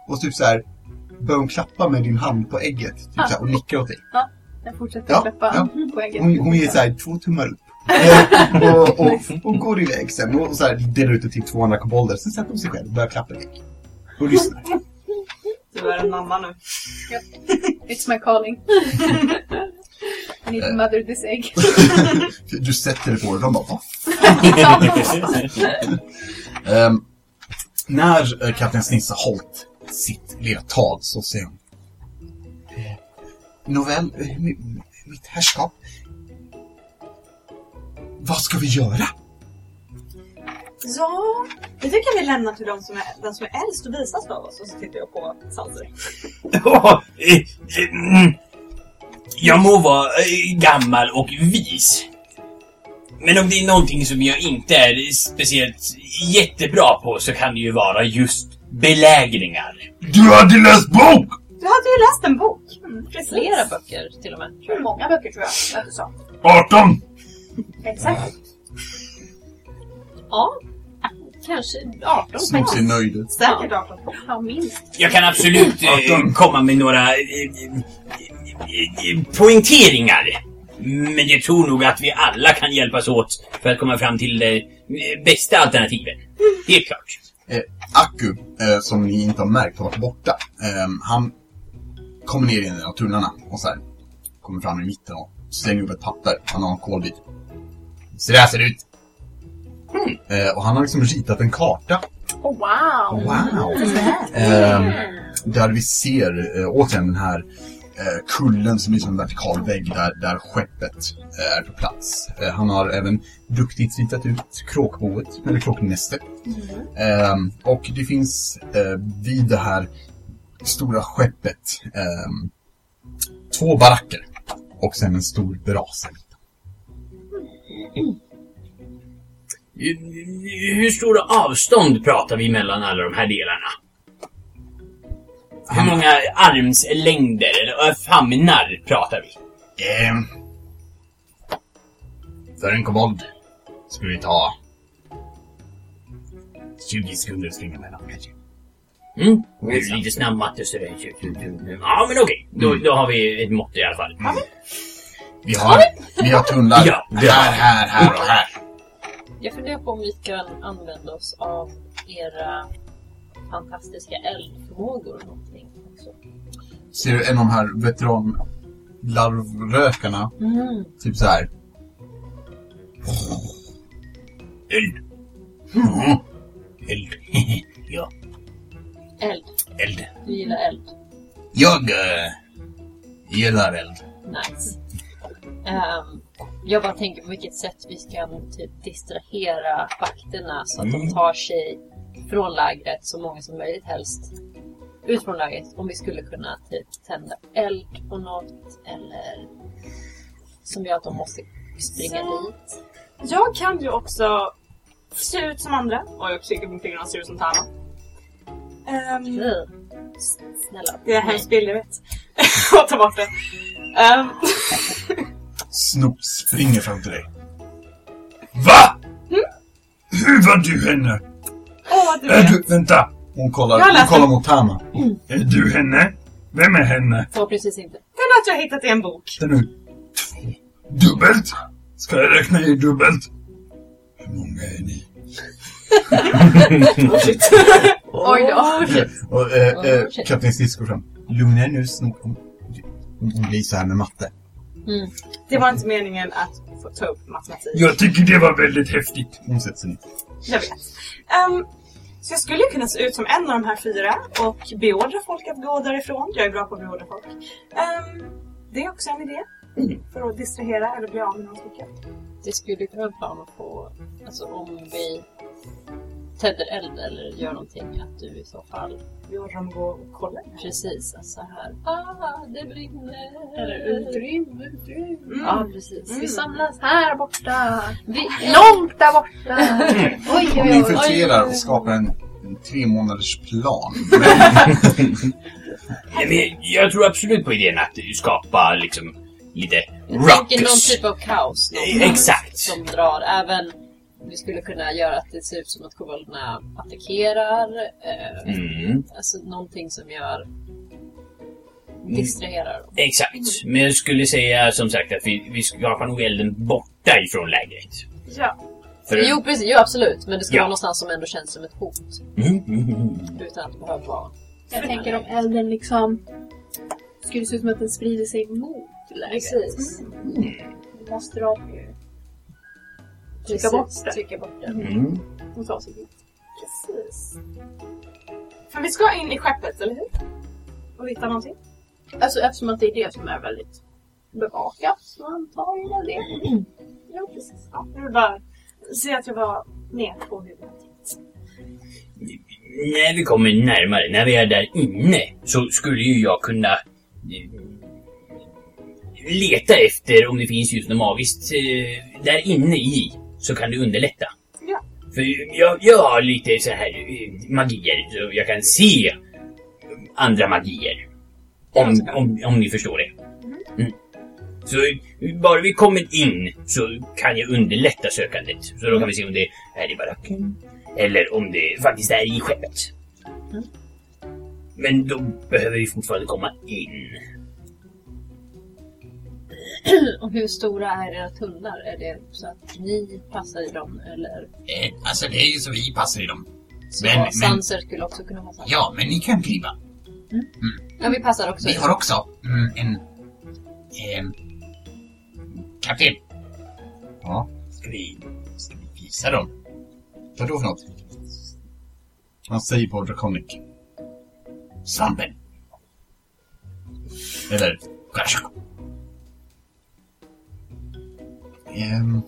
S1: Och typ så här börjar hon klappa med din hand på ägget. Typ så här, och nickar åt dig.
S3: Jag fortsätter
S1: Ja,
S3: släppa
S1: ja.
S3: på ägget.
S1: Hon, hon ger så här två tummar upp. Eh, och, och, och går iväg sen och så här, delar ut det till två andra kobolder. Sen sätter hon sig själv och börjar klappa dig. Och lyssnar.
S2: Du är en mamma nu.
S3: It's my calling. I need to mother this egg.
S1: Du sätter dig på det och de bara, vad Ehm, när eh, kapten Snisse har hållit sitt lilla tal så säger hon. Eh, Nåväl, eh, mi- mitt herrskap. Vad ska vi göra?
S2: Ja, det tycker jag vi lämnar till de som är, den som är äldst och visast av oss. Och så tittar jag på.
S4: Ja, eh, mm. Jag må vara eh, gammal och vis. Men om det är någonting som jag inte är speciellt jättebra på så kan det ju vara just belägringar.
S9: Du hade läst bok!
S2: Du hade ju läst en bok. Mm, precis.
S5: Flera böcker till och med. Jag.
S3: Många böcker tror jag att du sa.
S9: 18!
S3: Exakt.
S5: Ja, kanske 18
S1: Snott ser nöjd.
S2: Säkert 18.
S3: Ja, minst.
S4: Jag kan absolut eh, komma med några eh, eh, eh, poängteringar. Men jag tror nog att vi alla kan hjälpas åt för att komma fram till de bästa alternativen. Helt klart.
S1: Eh, Akku, eh, som ni inte har märkt har varit borta. Eh, han kommer ner i en av tunnlarna och så här, kommer fram i mitten och slänger upp ett papper. Han har en kolbit. Så där ser det ut. Eh, och han har liksom ritat en karta.
S3: Oh, wow!
S1: Wow! Eh, där vi ser eh, återigen den här eh, kullen som är som en vertikal vägg där, där skeppet är på plats. Han har även duktigt ritat ut kråkboet, eller kråknästet. Ehm, och det finns vid det här stora skeppet ehm, två baracker och sen en stor brasa.
S4: Hur stora avstånd pratar vi mellan alla de här delarna? Hur många armslängder eller famnar pratar vi?
S8: Ehm, för en kobold skulle det ta 20 sekunder att springa mellan kanske.
S4: Mm? Det är lite snabb matte så det är... Ja men okej, då, då har vi ett mått i alla fall.
S8: Vi har, vi har tunnlar
S4: Ja.
S8: här, här, här och här.
S5: Jag funderar på om vi kan använda oss av era fantastiska eldförmågor och någonting också.
S1: Ser du en av de här veteranlarvrökarna?
S5: Mm.
S1: Typ så här.
S8: Eld. Mm. Eld. ja,
S5: Eld.
S8: eld.
S5: Du gillar eld.
S8: Jag uh, gillar eld.
S5: Nice. Ehm, jag bara tänker på vilket sätt vi ska typ distrahera vakterna så att de tar sig från lägret, så många som möjligt helst, ut från lägret. Om vi skulle kunna typ tända eld på något eller som gör att de måste springa
S2: Så-
S5: dit.
S2: Jag kan ju också se ut som andra. Och jag kikar på fingrarna och ser ut som Tana. Um,
S5: Mm. Snälla.
S2: det är en hemsk bild, jag vet. Och ta bort det. Ehm,
S1: Snoop springer fram till dig.
S9: Va? Hur var du henne?
S2: Åh, du
S9: Är
S2: vet.
S9: du... Vänta!
S1: Hon kollar,
S2: Jag har
S1: hon
S2: läst
S1: kollar
S2: den.
S1: mot Tama.
S9: Är du henne? Vem är henne?
S5: Förhoppningsvis inte.
S2: Är något jag har hittat i en bok.
S1: Den är
S9: Dubbelt? Ska jag räkna er dubbelt? Hur många är ni?
S2: Oh, shit.
S3: Oj då.
S1: Och eh, eh, kapten går fram. Lugna er nu Snoop. Hon, hon, hon blir så här med matte.
S5: Mm.
S2: Det var inte meningen att få ta upp matematik.
S9: Jag tycker det var väldigt häftigt.
S1: Hon sätter sig ner.
S2: Jag vet. Ehm, så jag skulle kunna se ut som en av de här fyra och beordra folk att gå därifrån. Jag är bra på att beordra folk. Ehm, det är också en idé. För att distrahera eller bli av med några stycken.
S5: Det skulle kunna vara en plan att få, alltså om vi tänder eld eller gör någonting, att du i så fall
S2: Dem att gå och kolla.
S5: precis alltså här. Ah, det brinner!
S3: Eller utrym, utrym.
S5: Ja, precis.
S3: Vi samlas här borta.
S5: Vi,
S3: Långt där borta. Oj,
S1: Ni
S3: oj, oj.
S1: infiltrerar och skapar en, en tre månaders plan.
S4: Men jag tror absolut på idén att skapa liksom lite
S5: jag tänker någon
S4: ruckus.
S5: typ av kaos.
S4: Eh,
S5: Någon
S4: exakt.
S5: Som drar. Även vi skulle kunna göra att det ser ut som att kobolderna attackerar. Eh,
S4: Mm,
S5: Alltså någonting som gör distraherar dem.
S4: exakt. Men jag skulle säga som sagt att vi, vi skapar nog elden borta ifrån lägret.
S2: Ja.
S4: För,
S5: Jo, precis. Jo, absolut. Men det ska
S4: Ja.
S5: vara någonstans som ändå känns som ett hot.
S4: Mm, mm, mm.
S5: Utan att det behöver vara...
S3: Jag tänker om elden liksom skulle se ut som att den sprider sig mot lägret.
S5: Precis.
S3: Det måste de ju trycka bort det.
S5: Trycka bort det.
S4: Mm.
S3: Och ta sig dit.
S2: Precis. För vi ska in i skeppet, eller hur? Och hitta någonting.
S3: Alltså eftersom att det är det som är väldigt bevakat så antar jag det.
S2: Ja, precis. Ja, jag vill bara se att jag var med på hur det
S4: När vi kommer närmare, när vi är där inne, så skulle ju jag kunna eh, leta efter om det finns just något magiskt eh, där inne i, så kan det underlätta.
S2: Ja.
S4: För jag, jag har lite så här eh, magier, så jag kan se andra magier. Om, om, om ni förstår det. Mm. Så bara vi kommer in så kan jag underlätta sökandet. Så då kan vi se om det är i baracken eller om det faktiskt är i skeppet. Men då behöver vi fortfarande komma in.
S5: Och hur stora är era tunnlar? Är det så att ni passar i dem eller?
S8: Eh, alltså det är ju så vi passar i dem.
S5: Så
S8: Men- men-
S5: Sanser skulle också kunna passa?
S8: Ja, men ni kan kliva.
S5: Ja, vi passar också.
S8: Vi har också mm, en... Eh, kapten. Ja, ska vi, ska vi visa dem?
S1: Vad då för något? Han säger på Draconic.
S8: Svampen.
S1: Eller,
S8: Kashak.
S1: Ehm...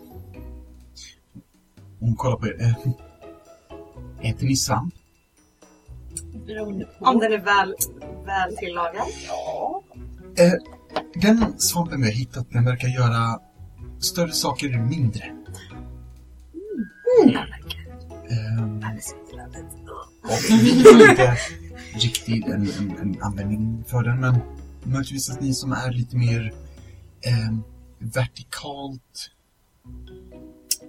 S1: Hon kollar på er. Eh, äter ni svamp?
S5: Beroende på.
S2: Om den är väl, väl tillagad.
S1: Eh, den svampen vi har hittat, den verkar göra större saker mindre. Ehm, och vi har inte riktigt en, en, en användning för den, men möjligtvis att ni som är lite mer ehm, vertikalt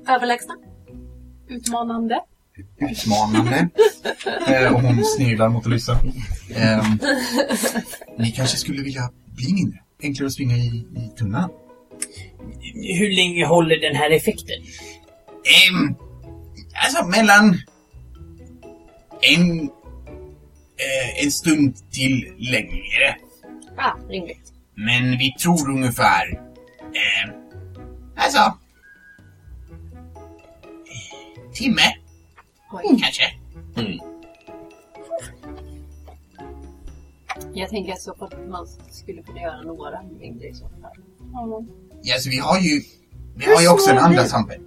S2: Överlägsna.
S3: Utmanande.
S1: utmanande. eh, och hon sneglar mot Alyssa. Ehm, ni kanske skulle vilja bli mindre. Enklare att springa i, i tunnlarna.
S4: Hur länge håller den här effekten?
S8: Ehm, alltså mellan en, eh, en stund till längre.
S5: Ah, rimligt.
S8: Men vi tror ungefär... Eh, alltså... Timme,
S5: Oj.
S8: kanske.
S5: Jag tänker att så fall man skulle kunna göra några mindre i så fall.
S8: Ja, så vi har ju... Vi har ju också en andra svampen.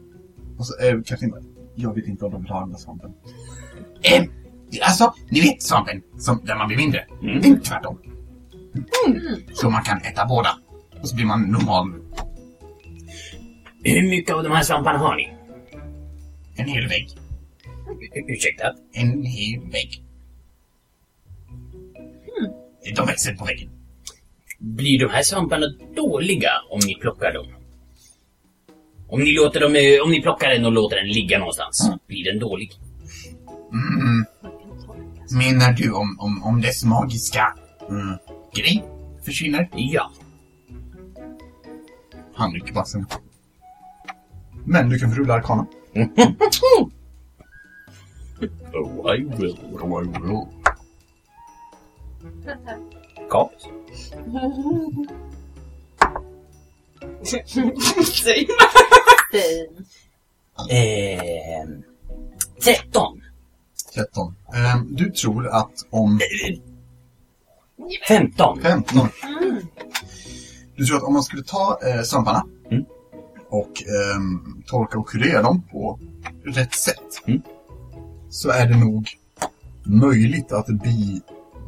S1: Och så, eh, Katrin, jag vet inte om de vill ha andra svampen.
S8: Eh, alltså, ni vet svampen som, där man blir mindre. Tänk tvärtom. Så man kan äta båda. Och så blir man normal.
S4: Hur mycket av de här svamparna har ni?
S8: En hel vägg.
S4: Ursäkta?
S8: En hel vägg. De växer på väggen.
S4: Blir de här svamparna dåliga om ni plockar dem? Om ni, låter dem, eh, om ni plockar den och låter den ligga någonstans, blir den dålig?
S8: Mm. Menar du om, om, om dess magiska mm, grej försvinner?
S4: Ja.
S1: Han rycker axeln. Men du kan få rulla arkana.
S11: Oh, I will.
S1: Oh, I will.
S2: Säg.
S5: Fin.
S4: Eh, 13.
S1: 13. Ehm, du tror att om
S4: 15.
S1: 15. Du tror att om man skulle ta eh, svamparna. Och ehm, torka och kurera dem på rätt sätt
S4: Mm.
S1: så är det nog möjligt att bi,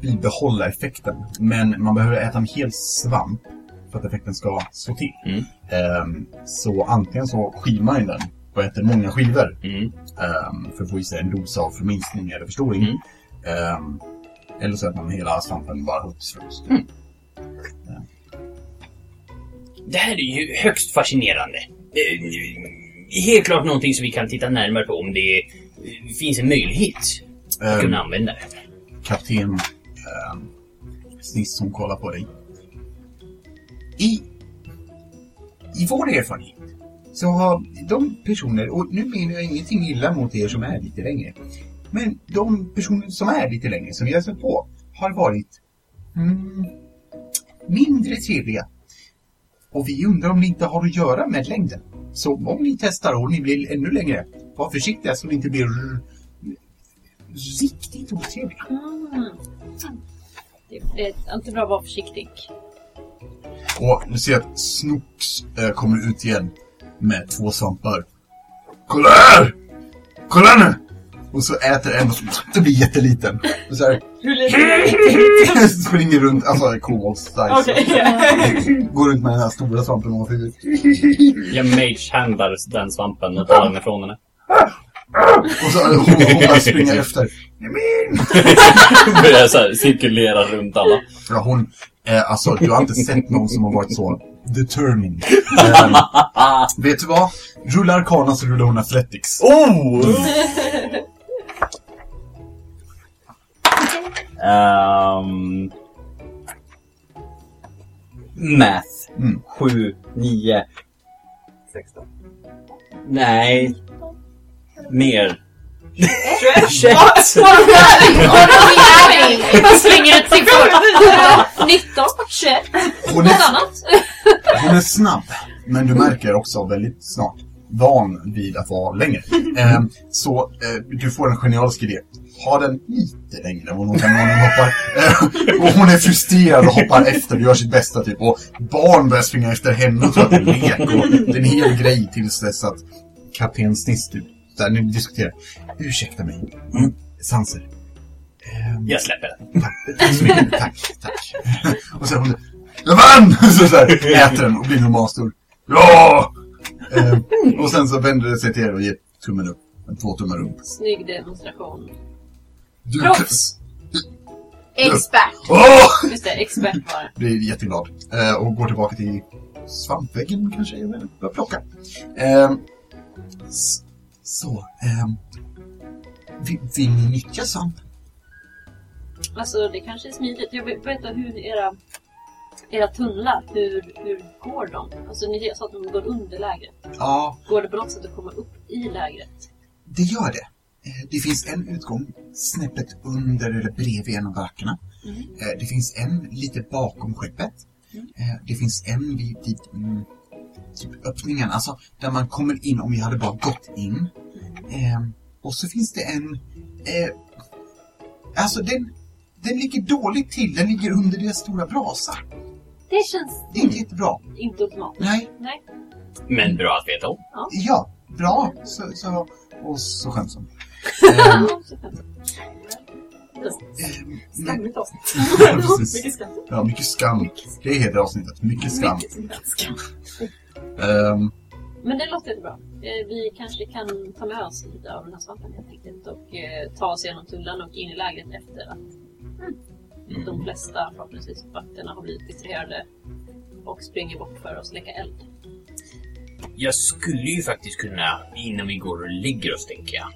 S1: bibehålla effekten. Men man behöver äta en hel svamp för att effekten ska slå till.
S4: Mm.
S1: Ehm, så antingen så skivar man den och äter många skivor
S4: Mm.
S1: ehm, för att få i sig en dos av förminskning eller förstoring. Ehm, eller så äter man hela svampen bara hux flux.
S4: Mm. Det här är ju högst fascinerande. Eh, Helt klart någonting som vi kan titta närmare på om det eh, finns en möjlighet att
S1: Ehm,
S4: kunna använda det.
S1: kapten um, Sniss som kollar på dig.
S8: I, I vår erfarenhet
S1: Så har de personer, och nu menar jag ingenting illa mot er som är lite längre. Men de personer som är lite längre, som vi har sett på, har varit mm, mindre trevliga. Och vi undrar om det inte har att göra med längden. Så om ni testar och ni blir ännu längre, var försiktiga så ni inte blir riktigt otrevliga.
S5: Mm. Det är inte bra att vara försiktig.
S1: Och ni ser att Snooks eh, kommer ut igen med två svampar. Kolla här! Kolla nu! Och så äter en och så det blir jätteliten. Och så här,
S2: Hur liten
S1: springer runt, alltså kobolds-style.
S2: Okej.
S1: Går runt med den här stora svampen ovanför huvudet.
S7: Jag mage-handlar den svampen och tar den ifrån henne.
S1: Och så hon, hon bara springer efter.
S11: Börjar så här cirkulera runt alla.
S1: Ja, hon, eh, alltså du har inte sett någon som har varit så determined. Ehm, vet du vad? Rulla Arcana så rullar hon Athletics.
S11: Oh! Um, math.
S1: Mm.
S11: Sju, nio.
S2: 16.
S11: Nej. Mer.
S2: 21.
S5: Man slänger ut siffror. 19, 21,
S1: Hon
S5: något annat.
S1: hon är snabb, men du märker också väldigt snart van vid att vara längre. Ehm, så eh, du får en genialisk idé. Ha den lite längre än hon kan hon hoppar. Eh, och hon är frustrerad och hoppar efter och gör sitt bästa typ. Och barn börjar springa efter henne och tror att det är lek. Och det är en hel grej tills dess att kapten Sniss typ, där ni diskuterar. Ursäkta mig. Mm. Sanser. Ehm,
S11: Jag släpper den.
S1: Tack, så mycket. Tack, tack. Och sen hon Jag vann! Så, så här, äter den och blir normalstor. Ja! Eh, och sen så vänder det sig till er och ger tummen upp. Två tummar upp.
S5: Snygg demonstration.
S1: Du
S3: Proffs. Expert.
S1: Åh!
S5: Just det, expert var det.
S1: Blir jätteglad. Eh, och går tillbaka till svampväggen kanske. Jag vet inte. Börjar plocka. Eh, s- så. Eh, vill, vill ni nyttja svamp?
S5: Alltså det kanske är smidigt. Jag vill veta hur era, era tunnlar, hur, hur går de? Alltså ni sa att de går under lägret.
S1: Ja,
S5: Går det på något sätt att komma upp i lägret?
S1: Det gör det. Eh, Det finns en utgång snäppet under eller bredvid en av barackerna. Eh, Det finns en lite bakom skeppet. Eh, Det finns en vid, vid mm, typ öppningen, alltså där man kommer in om vi hade bara gått in. Och så finns det en... Alltså den, den ligger dåligt till, den ligger under deras stora brasa.
S5: Det känns
S1: Det är inte jättebra.
S5: inte ultimat.
S1: Nej,
S5: Nej.
S11: Men bra att veta om.
S1: ja, bra. Så, så, och så skäms hon.
S2: Skamligt avsnitt.
S1: Ja, precis.
S2: Mycket skam.
S1: Ja, mycket skam. Det heter avsnittet. Mycket skam.
S2: Mycket skam.
S1: Ehm,
S5: Men det låter jättebra. Eh, Vi kanske kan ta med oss lite av den här svampen helt enkelt och eh, ta oss igenom tullen och in i lägret efter att
S11: Mm.
S5: de flesta, förhoppningsvis, vakterna har blivit distraherade och springer bort för att släcka eld.
S4: Jag skulle ju faktiskt kunna, innan vi går och lägger oss tänker jag.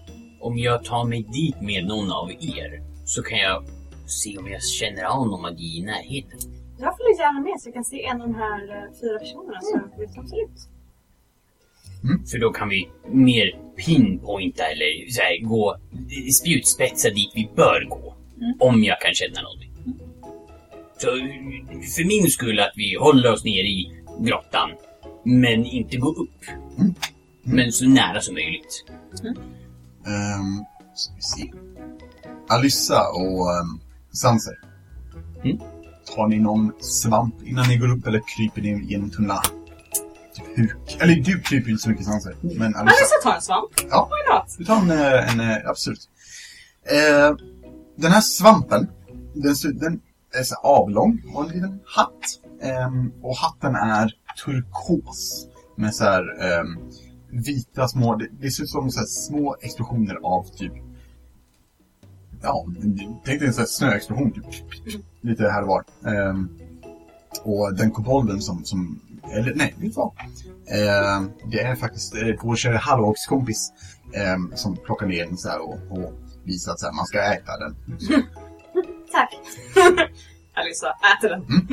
S4: Om jag tar mig dit med någon av er så kan jag se om jag känner av någon magi i närheten.
S2: Jag följer gärna med så jag kan se en av de här eh, fyra personerna så jag vet hur de ser ut.
S4: För då kan vi mer pinpointa eller så här, gå spjutspetsa dit vi bör gå. Om jag kan känna någonting. Så för min skull att vi håller oss ner i grottan. Men inte gå upp. Men så nära som möjligt.
S1: Ehm, ska vi se. Alyssa och um, Sanser.
S4: Mm.
S1: Tar ni någon svamp innan ni går upp eller kryper ni genom tunnlarna? Typ huk. Eller du kryper inte så mycket Sanser. Men Alyssa.
S2: Alice tar en svamp.
S1: Ja.
S2: Why not?
S1: Du tar en, eh, en eh, absolut. Eh, den här svampen, den, den är så avlång och en liten hatt. Ehm, och hatten är turkos med så här ehm, vita små, det, det ser ut som så här små explosioner av typ Ja, tänk dig en sån här snöexplosion typ. Lite här och var. Ehm, och den kobolden som, som eller nej, vet du vad? Ehm, det är faktiskt vår kära halvåkskompis ehm, som plockar ner den så här och, och visar att så här, man ska äta den.
S2: Tack. Alissa, äter den.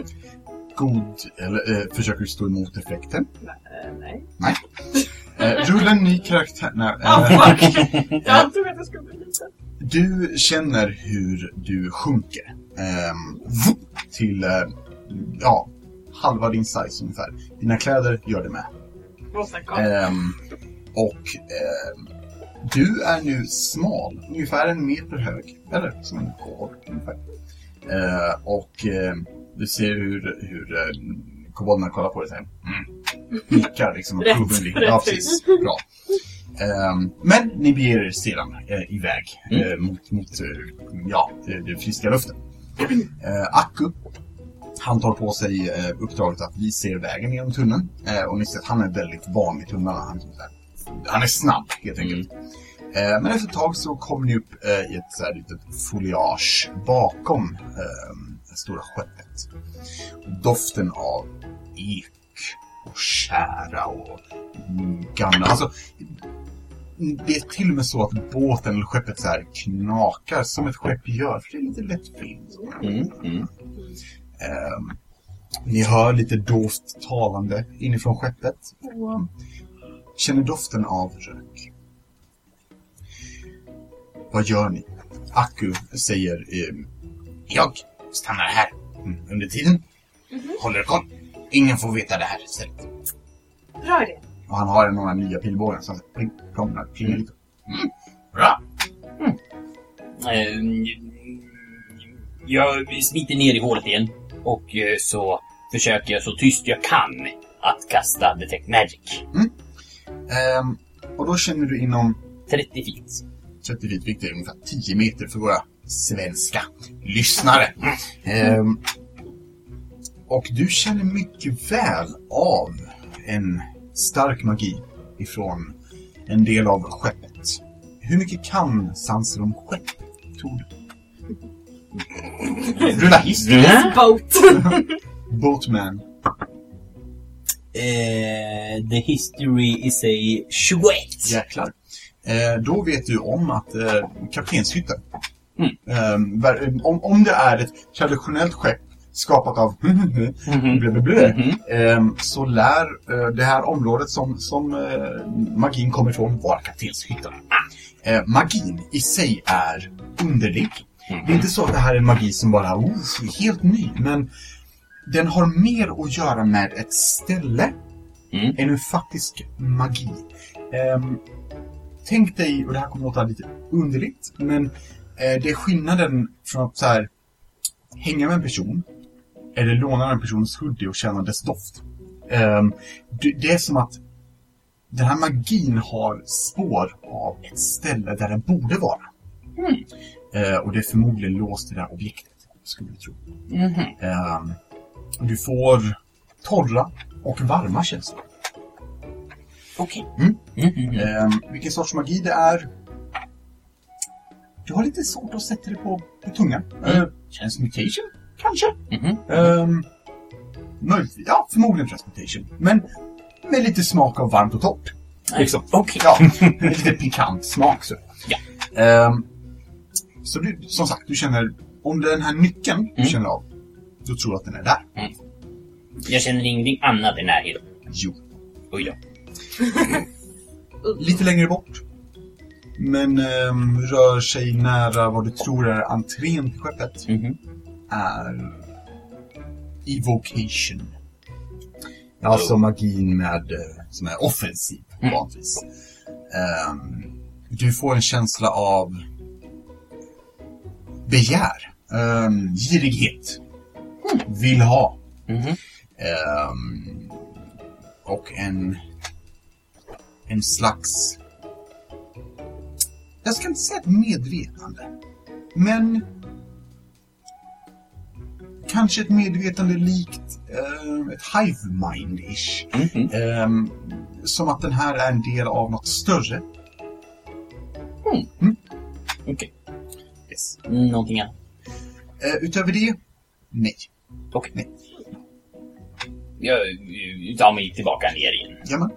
S1: God, eller eh, försöker du stå emot effekten?
S2: Nej, eh, nej.
S1: Nej. Eh, rulla en ny karaktär. Nej, eh,
S2: fuck! Jag antog att jag skulle bli liten.
S1: du känner hur du sjunker. ehm, till, eh, ja, halva din size ungefär. Dina kläder gör det med. Ehm, och ehm, du är nu smal, ungefär en meter hög. Eller som en kobold ungefär. Eh, och ehm, du ser hur, hur eh, kobolderna kollar på dig och säger mm. Nickar liksom.
S2: Rätt,
S1: hubben nickar. Ja, precis. Bra. Ehm, men ni beger er sedan eh, iväg eh, mot, mot eh, ja, den friska luften. Akku, han tar på sig uppdraget att visa er vägen genom tunneln. Och ni ser att han är väldigt van vid tunnlarna. Han, han är snabb helt enkelt. Eh, men efter ett tag så kommer ni upp i ett så här litet foliage bakom eh, det stora skeppet. Doften av ek och kära och mm, gamla... Alltså, det är till och med så att båten eller skeppet så här knakar som ett skepp gör. För det är lite lättfint.
S11: Mm, mm.
S1: Ehm, ni hör lite dovt talande inifrån skeppet och um, känner doften av rök. Vad gör ni? Akku säger ehm,
S8: Jag stannar här mm, under tiden. Håller koll. Ingen får veta det här stället.
S2: Bra idé.
S1: och han har en av de här nya pilbågarna som pling, plommar, plingar lite.
S8: Bra.
S4: Ehm, Jag smiter ner i hålet igen och eh, så försöker jag så tyst jag kan att kasta Detect Magic.
S1: Ehm, och då känner du inom
S4: 30 feet.
S1: 30 feet, vilket är ungefär 10 meter för våra svenska lyssnare. Ehm, och du känner mycket väl av en stark magi ifrån en del av skeppet. Hur mycket kan Sanser om skepp, tror du? Rulla history.
S2: Boat.
S1: Boatman.
S11: Eh, the history is a 21.
S1: Jäklar. Eh, då vet du om att eh, kaptenshytten,
S4: Mm.
S1: eh, om, om det är ett traditionellt skepp skapat av blö,
S4: Mhm.
S1: eh, så lär eh, det här området som, som eh, magin kommer ifrån vara kaptenshytten. Eh, magin i sig är underlig. Det är inte så att det här är en magi som bara oh, är helt ny, men den har mer att göra med ett ställe
S4: Mm.
S1: än en faktisk magi. Ehm, tänk dig, och det här kommer att låta lite underligt, men eh, det är skillnaden från att så här, hänga med en person eller låna en persons hoodie och känna dess doft. Ehm, det, är som att den här magin har spår av ett ställe där den borde vara. Eh, och det är förmodligen låst till det här objektet, skulle jag tro. Ehm, du får torra och varma känslor.
S4: Okej.
S1: Mm.
S4: Mhm.
S1: Ehm, vilken sorts magi det är. Du har lite svårt att sätta det på, på tungan. Mm. transmutation, kanske?
S4: Mhm.
S1: Um, möjligtvis, ja, förmodligen transmutation. Men med lite smak av varmt och torrt. Liksom.
S4: Okej.
S1: Ja, med lite pikant smak. Så,
S4: Ja.
S1: Ehm, så du, som sagt, du känner, om den här nyckeln du
S4: Mm.
S1: känner av, då tror du att den är där.
S4: Jag känner ingenting annat i närheten.
S1: Jo.
S4: Oj då.
S1: lite längre bort. Men ehm, rör sig nära vad du tror är entrén till skeppet.
S4: Mhm.
S1: Är evocation. Alltså magin med, eh, som är offensiv
S4: Mm.
S1: vanligtvis. Ehm, du får en känsla av begär, um, girighet, vill ha.
S4: Mhm.
S1: Ehm, och en en slags jag ska inte säga ett medvetande men kanske ett medvetande likt eh, ett hive mind-ish.
S4: Mhm.
S1: Ehm, som att den här är en del av något större.
S4: Okej.
S1: Yes.
S4: Någonting annat?
S1: Eh, utöver det, nej.
S4: Okej.
S1: Nej.
S4: Jag eh, tar mig tillbaka ner igen.
S1: Jamen.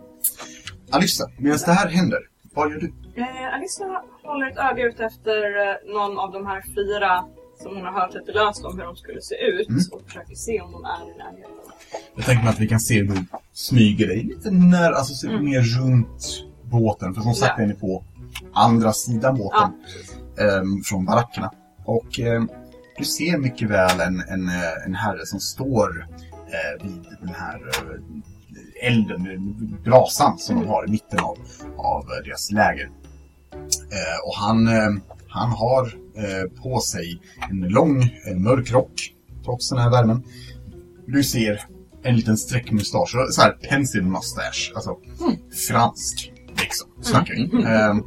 S1: Alissa, medan det här händer, vad gör du?
S2: Eh, Alissa håller ett öga ut efter eh, någon av de här fyra som hon har hört lite löst om hur de skulle se ut
S1: Mm.
S2: och försöker se om de är i närheten.
S1: Jag tänker mig att vi kan se hur du smyger dig lite nära, alltså se
S2: Mm.
S1: mer runt båten. För som sagt
S2: Ja.
S1: är ni på andra sidan båten.
S2: Ja,
S1: ehm, från barackerna. Och ehm, du ser mycket väl en, en, eh, en herre som står eh, vid den här eh, elden, brasan som de har i mitten av, av deras läger. Eh, och han, eh, han har eh, på sig en lång eh, mörk rock, trots den här värmen. Du ser en liten streckmustasch, så här pencil mustache, alltså fransk liksom, snackar vi. Ehm,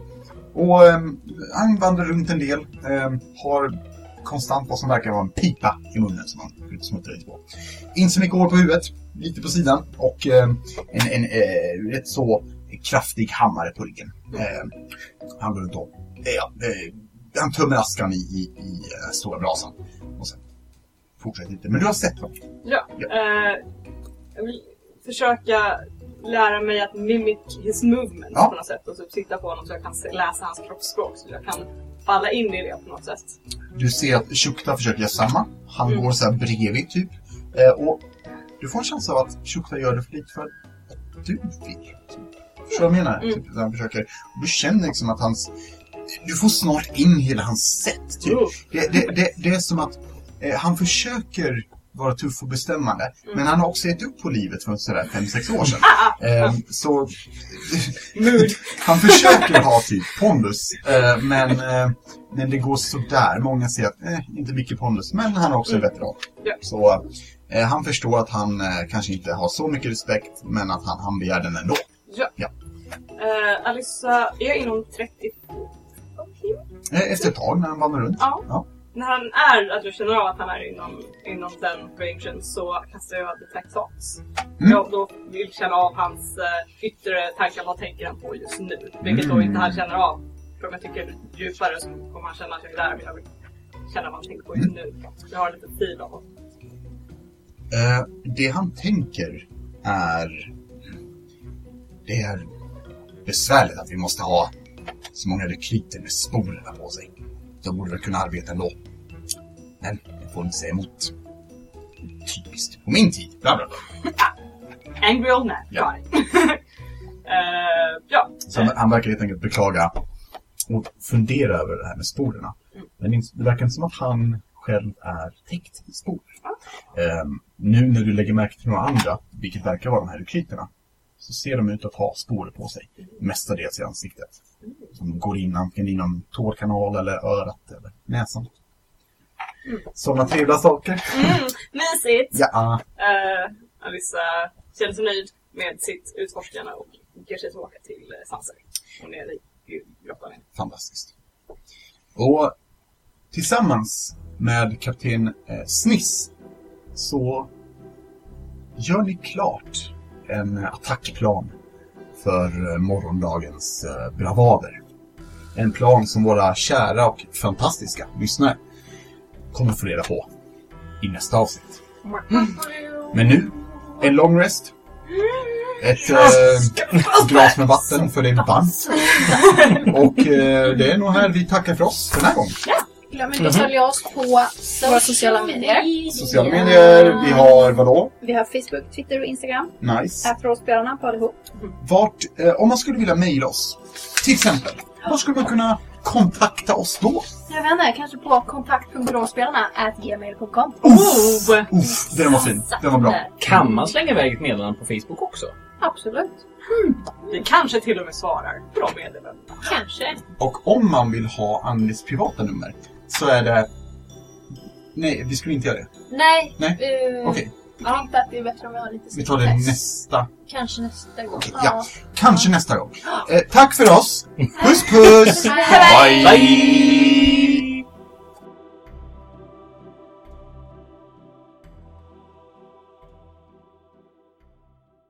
S1: och ehm, han vandrar runt en del, ehm, har konstant vad som verkar vara en pipa i munnen som han smuttar lite på. Inte så mycket hår på huvudet, lite på sidan och ehm, en, en eh, rätt så kraftig hammare på ryggen. Han går runt och, eh, ja, eh, han tömmer askan i, i, i eh, stora brasan. Och sen fortsätter lite. Men du har sett honom?
S2: Ja.
S1: Ja.
S2: Eh, jag vill försöka lära mig att mimic his movements
S1: Ja.
S2: på något sätt och typ sitta på honom så jag kan läsa hans kroppsspråk så jag kan falla in i det på något sätt.
S1: Du ser att Shukta försöker göra samma. Han
S2: Mm.
S1: går så här bredvid typ. Eh, och du får en känsla av att Shukta gör det för lite för att du vill. Typ. Förstår du vad jag menar?
S2: Mm.
S1: Typ, han försöker. Du känner liksom att hans... Du får snart in hela hans sätt. Typ. Det, det, det, det är som att eh, han försöker vara tuff och bestämmande.
S2: Mm.
S1: Men han har också gett upp på livet för sådär 5-6 år sedan. Eh, så han försöker ha typ pondus, eh, men, eh, men det går sådär. Många säger att eh, inte mycket pondus, men han är också en veteran.
S2: Ja.
S1: Så eh, han förstår att han eh, kanske inte har så mycket respekt, men att han, han begär den ändå.
S2: Ja.
S1: Ja.
S2: Eh, Alissa, är inom 30
S1: Eh, efter ett tag när han vandrar runt.
S2: Ja.
S1: Ja.
S2: När han är, att jag känner av att han är inom, inom den rangen så kastar jag detect thoughts.
S1: Mm.
S2: Jag då vill känna av hans eh, yttre tankar, vad tänker han på just nu? Vilket då
S1: Mm.
S2: inte han känner av. För om jag tycker djupare så kommer han känna att jag är där men jag vill känna vad han tänker på just nu. Jag har lite fil av honom.
S1: Eh, det han tänker är... Det är besvärligt att vi måste ha så många rekryter med sporerna på sig. De borde väl kunna arbeta ändå. Men jag får inte säga emot. Typiskt. På min tid. Bla bla bla.
S2: Angry old man,
S1: Ja.
S2: Eh, ja.
S1: Så han, han verkar helt enkelt beklaga och fundera över det här med sporerna. Men det- verkar inte som att han själv är täckt i spor. Ehm, nu när du lägger märke till några andra, vilket verkar vara de här rekryterna, så ser de ut att ha sporer på sig. Mestadels i ansiktet. Som går in antingen inom tårkanal eller örat eller näsan. Sådana trevliga saker.
S2: Mm, mysigt!
S1: Ja,
S2: Eh, Alissa känner sig nöjd med sitt utforskande och ger sig tillbaka till uh, Sanser. Hon är i grottan
S1: fantastiskt. Och tillsammans med kapten eh, Sniss så gör ni klart en attackplan för eh, morgondagens eh, bravader. En plan som våra kära och fantastiska lyssnare kommer få reda på i nästa avsnitt. Men nu, en long rest. Ett äh, glas med vatten för det är varmt. Och äh, det är nog här vi tackar för oss för den här gången.
S3: Glöm inte att följa oss på våra sociala medier.
S1: Sociala medier, vi har vadå?
S3: Vi har Facebook, Twitter och Instagram.
S1: Nice.
S3: Ät Råspelarna på allihop.
S1: Vart, eh, om man skulle vilja mejla oss, till exempel, var skulle man kunna kontakta oss då?
S3: Jag vet inte, kanske på kontakt.råspelarna.gmail.com
S2: Oh!
S1: Uff, den var fin. Den var bra.
S4: Kan man slänga iväg ett meddelande på Facebook också?
S3: Absolut.
S2: Vi kanske till och med svarar på de meddelandena.
S3: Kanske.
S1: Och om man vill ha Annelies privata nummer så är det... Nej, vi skulle inte göra det.
S3: Nej.
S1: Nej,
S3: eh,
S1: Okej,
S3: Jag tänkte att det är bättre om vi har lite
S1: vi tar det
S3: sekretess.
S1: nästa.
S3: Kanske nästa gång.
S1: Ja, kanske nästa gång. Eh, tack för oss. Puss puss!
S3: Hej!
S4: Bye!